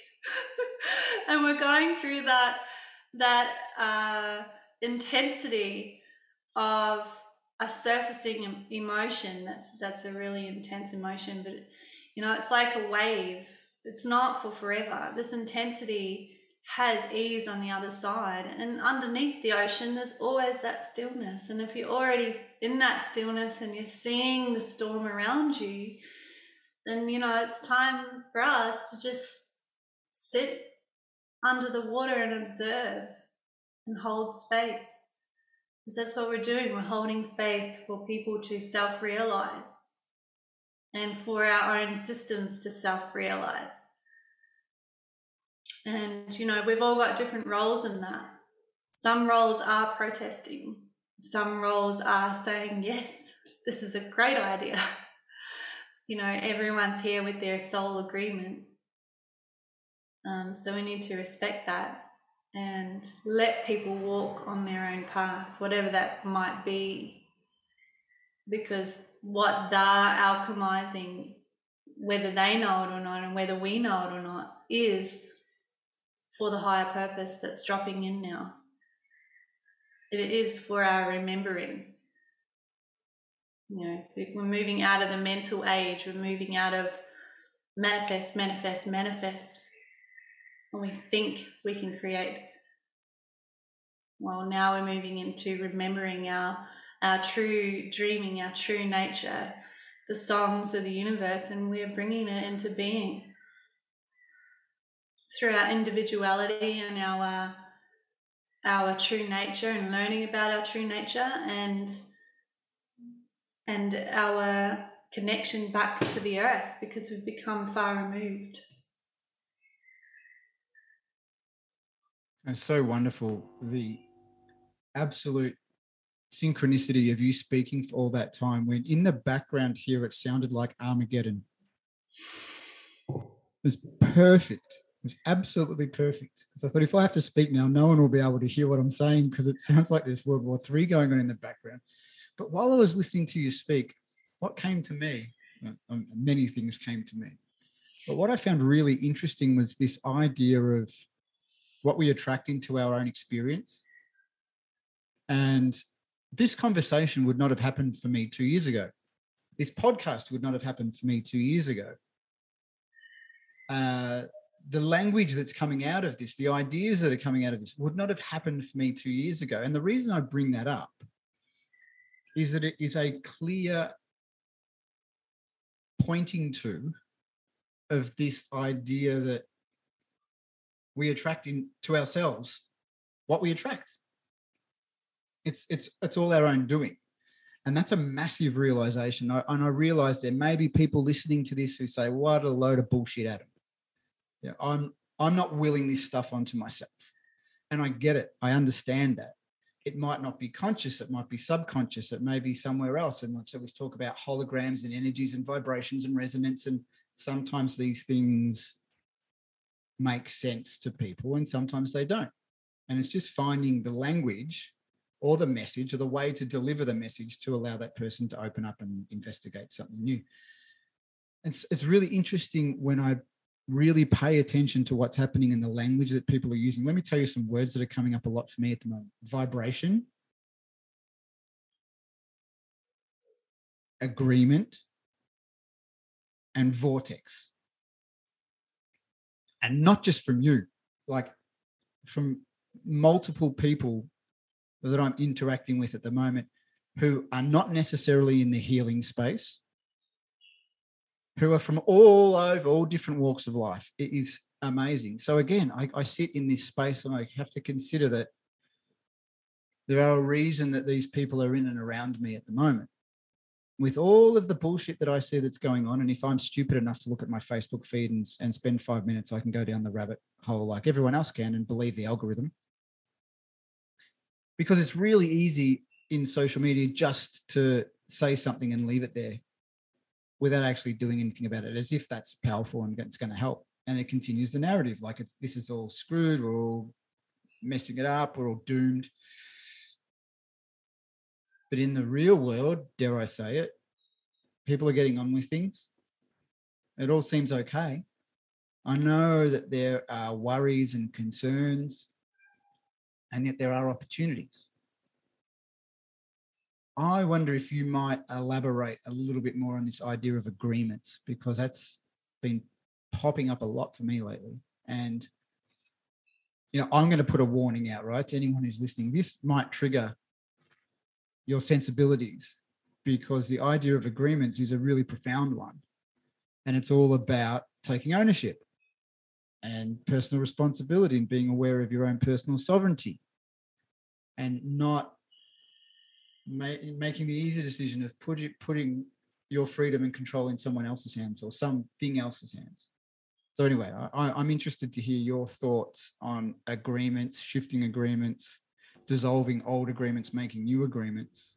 and we're going through that that uh, intensity of a surfacing emotion that's that's a really intense emotion but you know, it's like a wave. It's not for forever. This intensity has ease on the other side. And underneath the ocean, there's always that stillness. And if you're already in that stillness and you're seeing the storm around you, then, you know, it's time for us to just sit under the water and observe and hold space. Because that's what we're doing. We're holding space for people to self realize and for our own systems to self realize. And, you know, we've all got different roles in that. Some roles are protesting, some roles are saying, yes, this is a great idea. you know, everyone's here with their soul agreement. Um, so we need to respect that and let people walk on their own path, whatever that might be because what they're alchemizing, whether they know it or not, and whether we know it or not, is for the higher purpose that's dropping in now. It is for our remembering. You know, we're moving out of the mental age, we're moving out of manifest, manifest, manifest. And we think we can create. Well, now we're moving into remembering our our true dreaming, our true nature, the songs of the universe, and we're bringing it into being through our individuality and our uh, our true nature and learning about our true nature and and our connection back to the earth because we've become far removed. It's so wonderful. The absolute synchronicity of you speaking for all that time when in the background here it sounded like Armageddon. It was perfect. It was absolutely perfect. Because I thought if I have to speak now, no one will be able to hear what I'm saying because it sounds like there's World War Three going on in the background. But while I was listening to you speak, what came to me, um, many things came to me. But what I found really interesting was this idea of what we attract into our own experience And this conversation would not have happened for me two years ago. This podcast would not have happened for me two years ago. Uh, the language that's coming out of this, the ideas that are coming out of this, would not have happened for me two years ago. And the reason I bring that up is that it is a clear pointing to of this idea that we attract into ourselves what we attract. It's it's it's all our own doing. And that's a massive realization. I, and I realize there may be people listening to this who say, what a load of bullshit, Adam. Yeah, I'm I'm not willing this stuff onto myself. And I get it. I understand that. It might not be conscious, it might be subconscious, it may be somewhere else. And so we talk about holograms and energies and vibrations and resonance. And sometimes these things make sense to people and sometimes they don't. And it's just finding the language or the message or the way to deliver the message to allow that person to open up and investigate something new. It's, it's really interesting when I really pay attention to what's happening in the language that people are using. Let me tell you some words that are coming up a lot for me at the moment vibration, agreement, and vortex. And not just from you, like from multiple people that I'm interacting with at the moment who are not necessarily in the healing space, who are from all over, all different walks of life. It is amazing. So again, I, I sit in this space and I have to consider that there are a reason that these people are in and around me at the moment. With all of the bullshit that I see that's going on, and if I'm stupid enough to look at my Facebook feed and, and spend five minutes, I can go down the rabbit hole like everyone else can and believe the algorithm because it's really easy in social media just to say something and leave it there without actually doing anything about it as if that's powerful and it's going to help. And it continues the narrative like this is all screwed we're all messing it up we're all doomed. But in the real world dare i say it people are getting on with things. It all seems okay. I know that there are worries and concerns and yet there are opportunities. I wonder if you might elaborate a little bit more on this idea of agreements because that's been popping up a lot for me lately. And you know, I'm going to put a warning out, right, to anyone who's listening. This might trigger your sensibilities because the idea of agreements is a really profound one. And it's all about taking ownership and personal responsibility and being aware of your own personal sovereignty and not ma- making the easy decision of putting putting your freedom and control in someone else's hands or something else's hands. So anyway, I, I'm interested to hear your thoughts on agreements, shifting agreements, dissolving old agreements, making new agreements.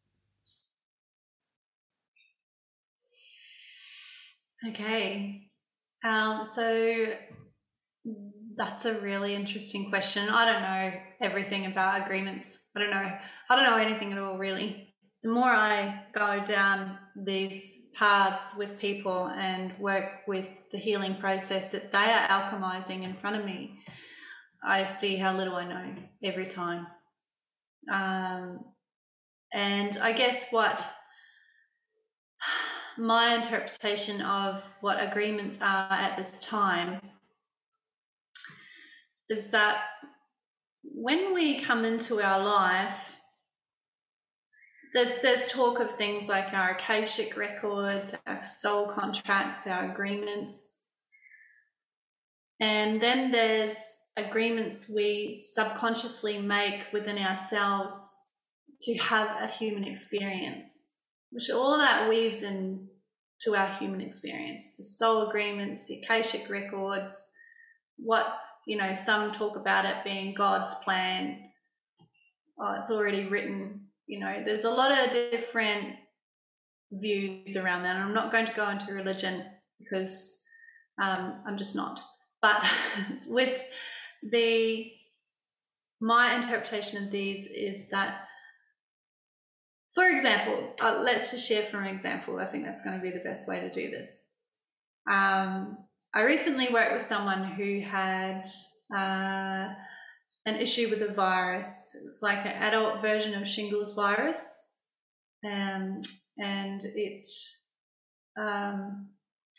Okay. Um, so that's a really interesting question. I don't know everything about agreements. I don't know. I don't know anything at all, really. The more I go down these paths with people and work with the healing process that they are alchemizing in front of me, I see how little I know every time. Um, and I guess what my interpretation of what agreements are at this time is that when we come into our life, there's there's talk of things like our akashic records, our soul contracts, our agreements. And then there's agreements we subconsciously make within ourselves to have a human experience, which all of that weaves in to our human experience. The soul agreements, the akashic records, what you know, some talk about it being God's plan. Oh, it's already written. You know, there's a lot of different views around that. And I'm not going to go into religion because um, I'm just not. But with the my interpretation of these is that, for example, uh, let's just share from an example. I think that's going to be the best way to do this. Um, I recently worked with someone who had uh, an issue with a virus. It's like an adult version of shingles virus, um, and it um,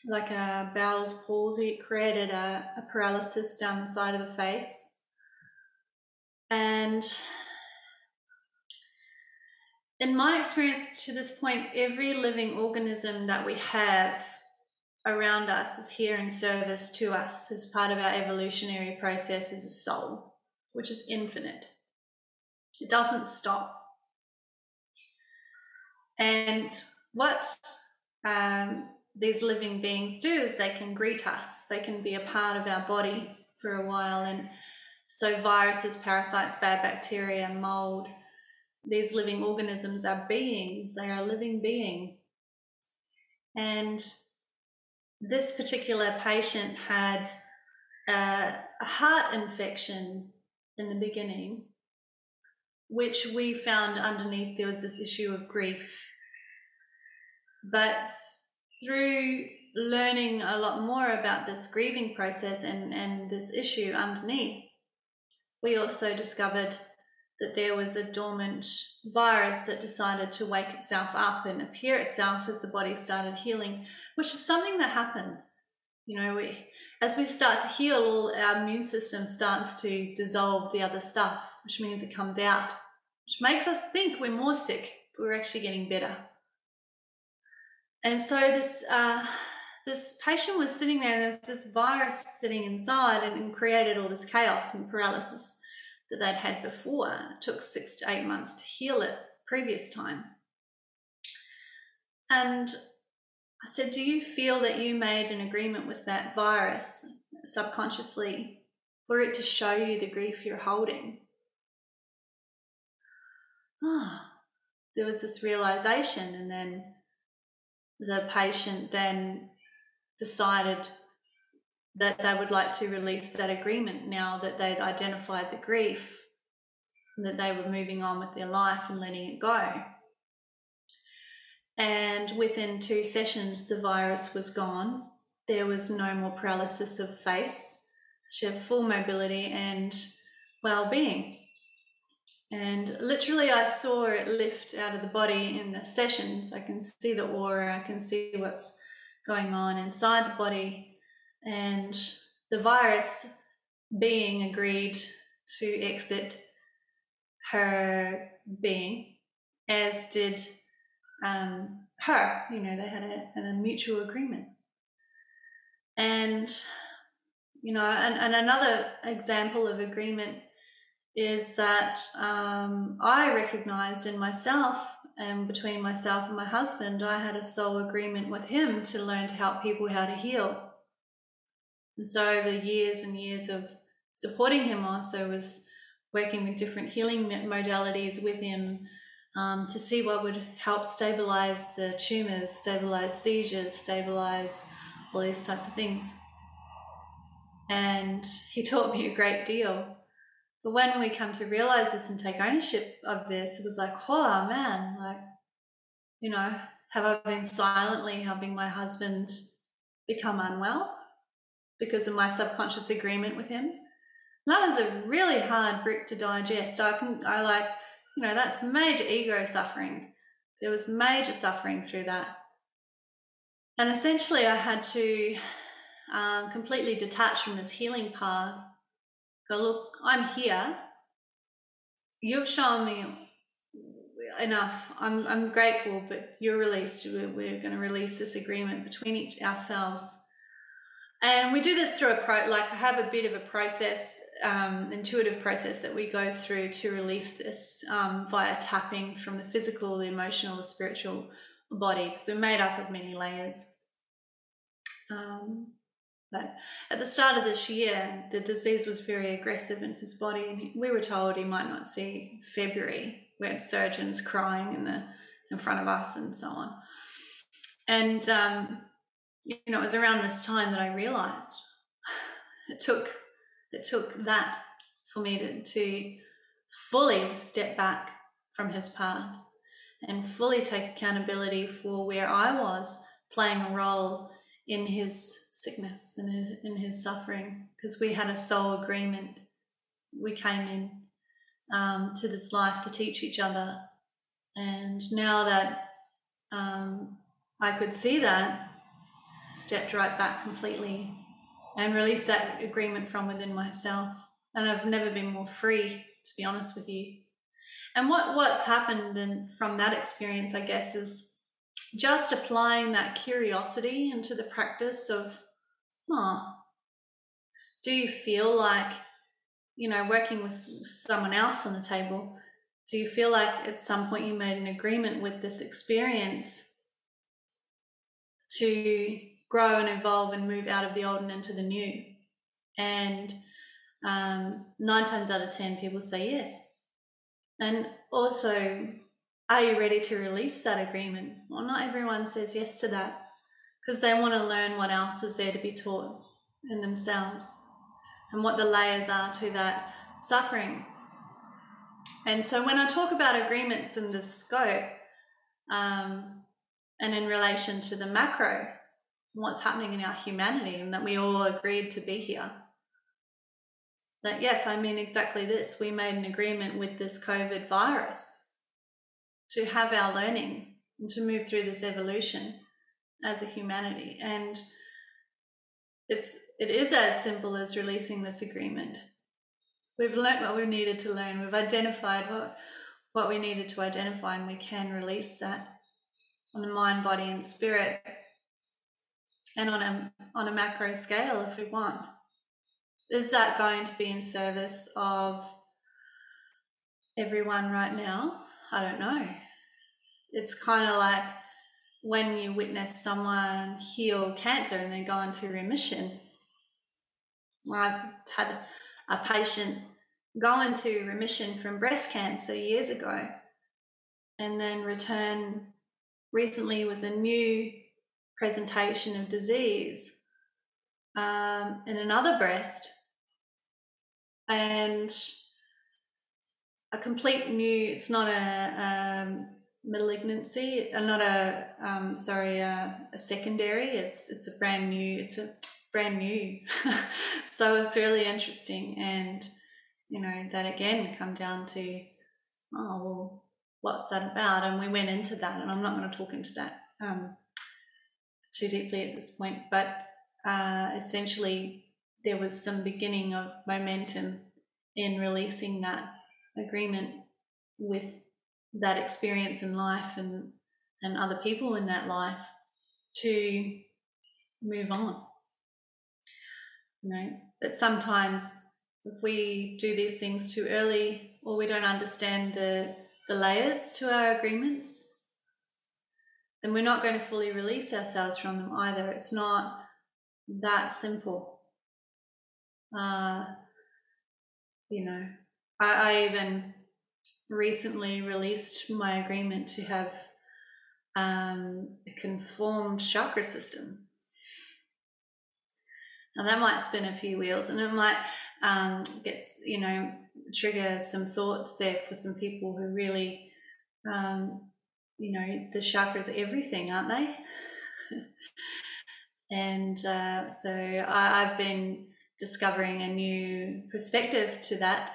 like a Bell's palsy. It created a, a paralysis down the side of the face, and in my experience to this point, every living organism that we have around us is here in service to us as part of our evolutionary process as a soul, which is infinite. It doesn't stop. And what um, these living beings do is they can greet us, they can be a part of our body for a while. And so, viruses, parasites, bad bacteria, mold, these living organisms are beings, they are a living being. And this particular patient had a, a heart infection in the beginning, which we found underneath there was this issue of grief. But through learning a lot more about this grieving process and, and this issue underneath, we also discovered that there was a dormant virus that decided to wake itself up and appear itself as the body started healing, which is something that happens. You know, we as we start to heal, our immune system starts to dissolve the other stuff, which means it comes out, which makes us think we're more sick, but we're actually getting better. And so this uh, this patient was sitting there, and there's this virus sitting inside, and, and created all this chaos and paralysis that they'd had before. It took six to eight months to heal it previous time. And I said, Do you feel that you made an agreement with that virus subconsciously for it to show you the grief you're holding? Oh, there was this realization, and then the patient then decided that they would like to release that agreement now that they'd identified the grief, that they were moving on with their life and letting it go. And within two sessions, the virus was gone. There was no more paralysis of face. She had full mobility and well being. And literally, I saw it lift out of the body in the sessions. I can see the aura, I can see what's going on inside the body and the virus being agreed to exit her being, as did um, her. You know, they had a, a mutual agreement. And, you know, and, and another example of agreement is that um, I recognized in myself and between myself and my husband, I had a soul agreement with him to learn to help people how to heal. And so over the years and years of supporting him, also was working with different healing modalities with him um, to see what would help stabilize the tumors, stabilize seizures, stabilize all these types of things. And he taught me a great deal. But when we come to realize this and take ownership of this, it was like, oh man, like, you know, have I been silently helping my husband become unwell? because of my subconscious agreement with him. that was a really hard brick to digest. I can, I like, you know, that's major ego suffering. There was major suffering through that. And essentially, I had to um, completely detach from this healing path. Go, look, I'm here. You've shown me enough. I'm, I'm grateful, but you're released. We're, we're going to release this agreement between each ourselves and we do this through a pro, like I have a bit of a process, um, intuitive process that we go through to release this um, via tapping from the physical, the emotional, the spiritual body. So we're made up of many layers. Um, but at the start of this year, the disease was very aggressive in his body, and we were told he might not see February. We had surgeons crying in the in front of us, and so on. And um, you know, it was around this time that I realized it took it took that for me to, to fully step back from his path and fully take accountability for where I was playing a role in his sickness and in his suffering because we had a soul agreement we came in um, to this life to teach each other. And now that um, I could see that, stepped right back completely and release that agreement from within myself. And I've never been more free, to be honest with you. And what, what's happened and from that experience, I guess, is just applying that curiosity into the practice of, huh, do you feel like, you know, working with someone else on the table, do you feel like at some point you made an agreement with this experience to grow and evolve and move out of the old and into the new? And um, nine times out of ten, people say yes. And also, are you ready to release that agreement? Well, not everyone says yes to that because they want to learn what else is there to be taught in themselves and what the layers are to that suffering. And so, when I talk about agreements in the scope um, and in relation to the macro, what's happening in our humanity, and that we all agreed to be here, that yes, I mean exactly this. We made an agreement with this COVID virus to have our learning and to move through this evolution as a humanity. And it's it is as simple as releasing this agreement. We've learnt what we needed to learn. We've identified what what we needed to identify, and we can release that on the mind, body, and spirit, and on a on a macro scale if we want. Is that going to be in service of everyone right now? I don't know. It's kind of like when you witness someone heal cancer and then go into remission. I've had a patient go into remission from breast cancer years ago and then return recently with a new presentation of disease. Um, in another breast and a complete new it's not a um, malignancy uh, not a um, sorry uh, a secondary it's it's a brand new it's a brand new. So it's really interesting and you know that again come down to oh well what's that about? And we went into that and i'm not going to talk into that um, too deeply at this point but uh, essentially there was some beginning of momentum in releasing that agreement with that experience in life and and other people in that life to move on. You know but sometimes if we do these things too early or we don't understand the the layers to our agreements then we're not going to fully release ourselves from them either it's not that simple. Uh, you know, I, I even recently released my agreement to have um, a conformed chakra system. Now that might spin a few wheels, and it might um, get you know trigger some thoughts there for some people who really, um, you know, the chakras are everything, aren't they? And uh, so I, I've been discovering a new perspective to that.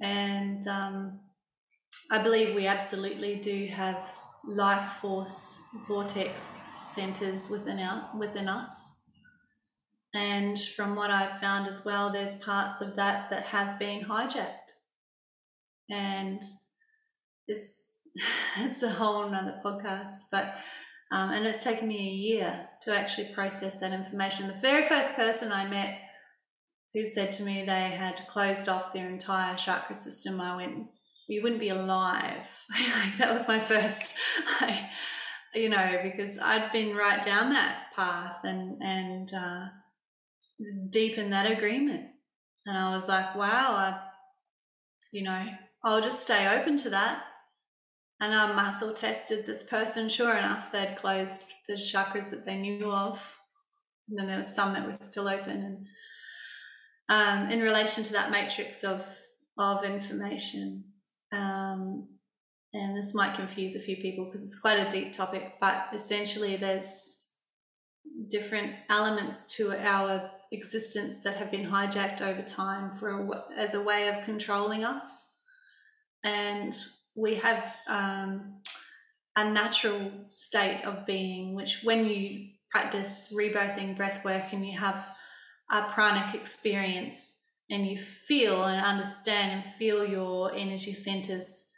And um, I believe we absolutely do have life force vortex centers within our within us. And from what I've found as well, there's parts of that that have been hijacked. And it's it's a whole nother podcast, but um, and it's taken me a year to actually process that information. The very first person I met who said to me they had closed off their entire chakra system, I went, You wouldn't be alive. like that was my first, I, you know, because I'd been right down that path and, and, uh, deep in that agreement. And I was like, wow, I, you know, I'll just stay open to that and I muscle tested this person. Sure enough, they'd closed the chakras that they knew of. And then there was some that were still open. And um, in relation to that matrix of of information, um, and this might confuse a few people because it's quite a deep topic, but essentially there's different elements to our existence that have been hijacked over time for a, as a way of controlling us. And we have um, a natural state of being, which when you practice rebirthing breath work and you have a pranic experience and you feel and understand and feel your energy centers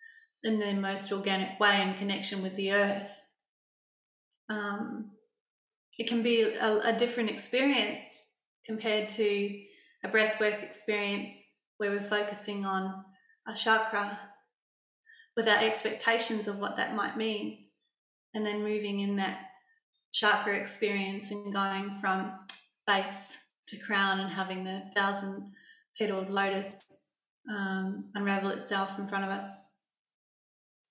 in the most organic way in connection with the earth. Um, it can be a, a different experience compared to a breathwork experience where we're focusing on a chakra without expectations of what that might mean, and then moving in that chakra experience and going from base to crown and having the thousand petaled lotus um, unravel itself in front of us.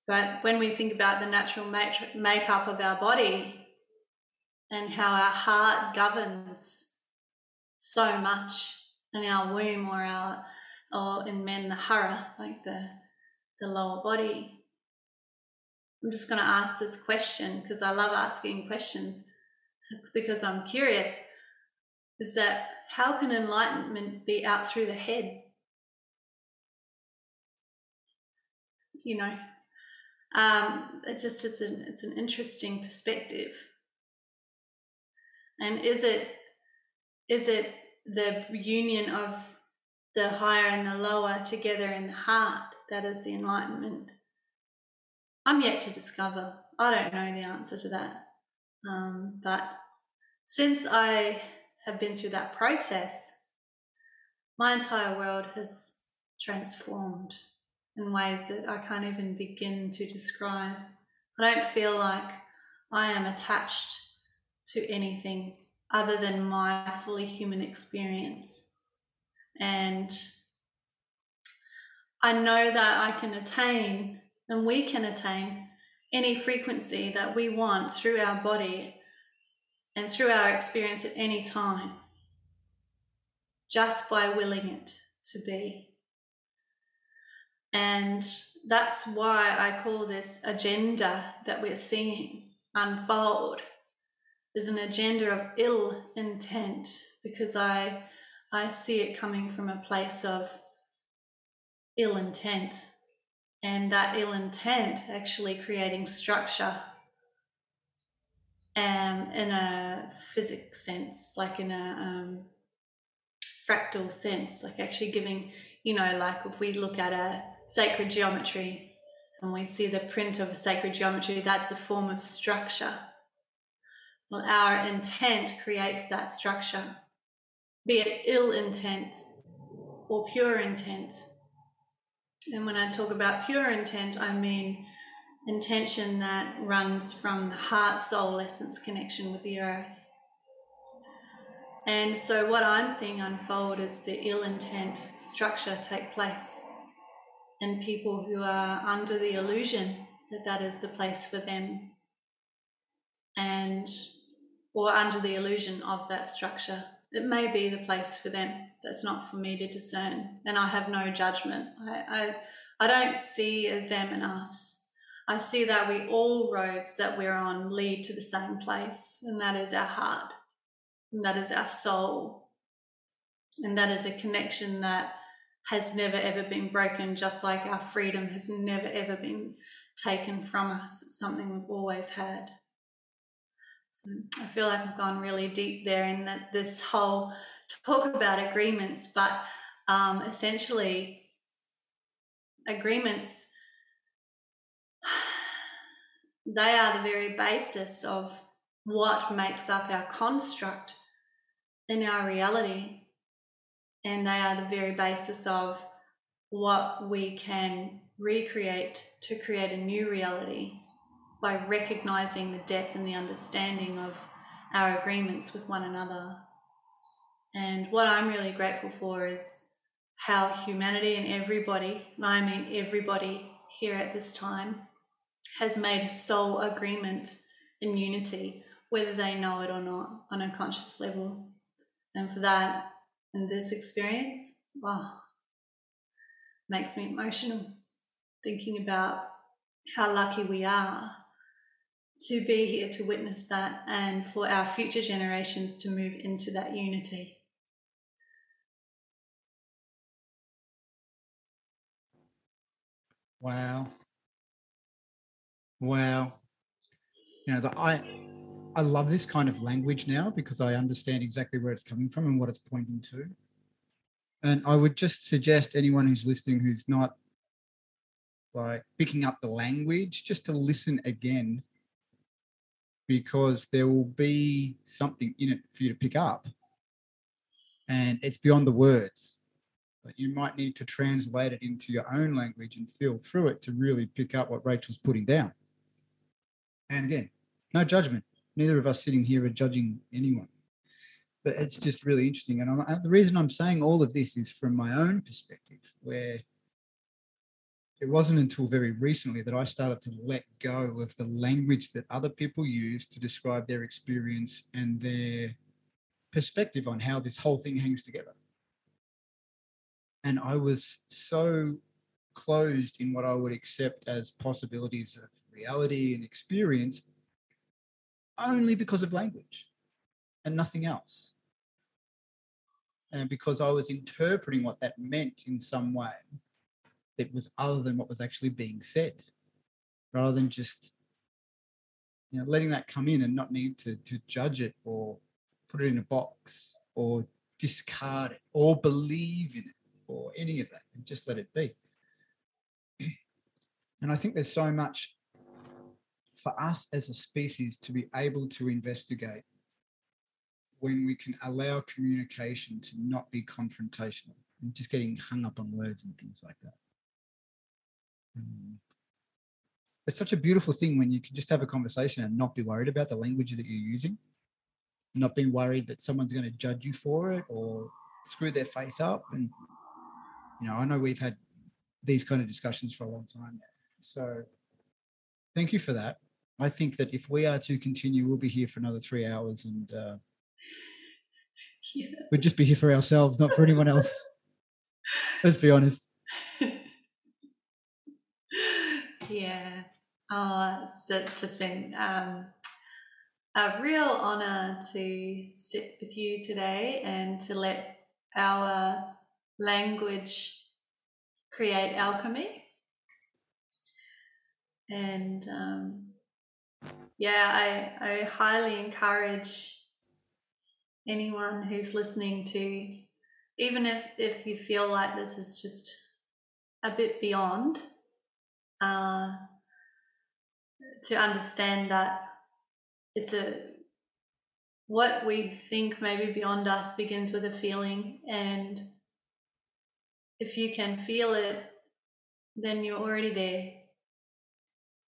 But when we think about the natural mat- makeup of our body and how our heart governs so much in our womb or our or in men the hara, like the the lower body. I'm just going to ask this question because I love asking questions because I'm curious. Is that how can enlightenment be out through the head? You know, um, it just it's an it's an interesting perspective. And is it is it the union of the higher and the lower together in the heart that is the enlightenment? I'm yet to discover. I don't know the answer to that. Um, but since I have been through that process, my entire world has transformed in ways that I can't even begin to describe. I don't feel like I am attached to anything other than my fully human experience. And I know that I can attain and we can attain any frequency that we want through our body and through our experience at any time, just by willing it to be. And that's why I call this agenda that we're seeing unfold. There's an agenda of ill intent because I I see it coming from a place of ill intent and that ill intent actually creating structure um, in a physics sense, like in a um, fractal sense, like actually giving, you know, like if we look at a sacred geometry and we see the print of a sacred geometry, that's a form of structure. Well, our intent creates that structure, be it ill intent or pure intent. And when I talk about pure intent, I mean intention that runs from the heart soul essence connection with the earth. And so, what I'm seeing unfold is the ill intent structure take place, and people who are under the illusion that that is the place for them, and or under the illusion of that structure. It may be the place for them. That's not for me to discern, and I have no judgment. I, I, I don't see them and us. I see that we all roads that we're on lead to the same place, and that is our heart and that is our soul. And that is a connection that has never ever been broken, just like our freedom has never ever been taken from us. It's something we've always had. So I feel like I've gone really deep there in that this whole talk about agreements, but um, essentially, agreements they are the very basis of what makes up our construct in our reality. And they are the very basis of what we can recreate to create a new reality by recognizing the depth and the understanding of our agreements with one another. And what I'm really grateful for is how humanity and everybody, and I mean everybody here at this time, has made a soul agreement in unity, whether they know it or not, on a conscious level. And for that, and this experience, wow, makes me emotional thinking about how lucky we are to be here to witness that and for our future generations to move into that unity. Wow. Wow. You know, the, I I love this kind of language now because I understand exactly where it's coming from and what it's pointing to. And I would just suggest anyone who's listening who's not like picking up the language just to listen again because there will be something in it for you to pick up. And it's beyond the words. But you might need to translate it into your own language and feel through it to really pick up what Rachel's putting down. And again, no judgment. Neither of us sitting here are judging anyone. But it's just really interesting. And I'm, the reason I'm saying all of this is from my own perspective, where it wasn't until very recently that I started to let go of the language that other people use to describe their experience and their perspective on how this whole thing hangs together. And I was so closed in what I would accept as possibilities of reality and experience only because of language and nothing else. And because I was interpreting what that meant in some way that was other than what was actually being said, rather than just you know letting that come in and not need to to judge it or put it in a box or discard it or believe in it or any of that and just let it be. And I think there's so much for us as a species to be able to investigate when we can allow communication to not be confrontational and just getting hung up on words and things like that. Mm. It's such a beautiful thing when you can just have a conversation and not be worried about the language that you're using, not being worried that someone's going to judge you for it or screw their face up. And, you know, I know we've had these kind of discussions for a long time now. So thank you for that. I think that if we are to continue, we'll be here for another three hours and uh, yeah. we'd just be here for ourselves, not for anyone else. Let's be honest. Yeah. Oh, it's just been um, a real honor to sit with you today and to let our language create alchemy. And um, yeah, I, I highly encourage anyone who's listening to, even if, if you feel like this is just a bit beyond uh, to understand that it's a what we think maybe beyond us begins with a feeling and if you can feel it then you're already there.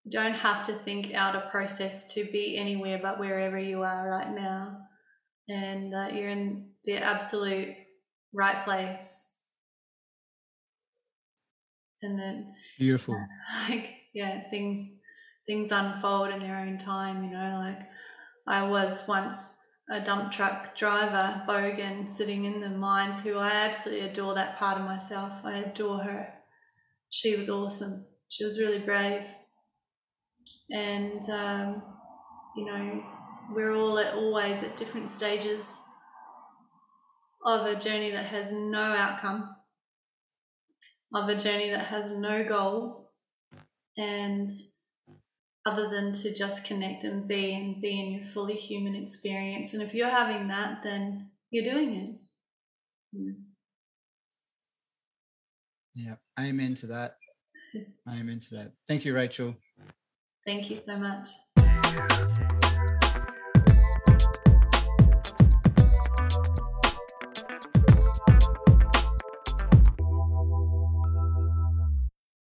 You don't have to think out a process to be anywhere but wherever you are right now and uh, you're in the absolute right place and then beautiful. like yeah things things unfold in their own time you know like i was once a dump truck driver bogan sitting in the mines who i absolutely adore that part of myself. I adore her. She was awesome. She was really brave. And um, you know we're all at, always at different stages of a journey that has no outcome of a journey that has no goals and other than to just connect and be and be in your fully human experience. And if you're having that, then you're doing it. Yeah. yeah. Amen to that. Amen to that. Thank you, Rachel. Thank you so much.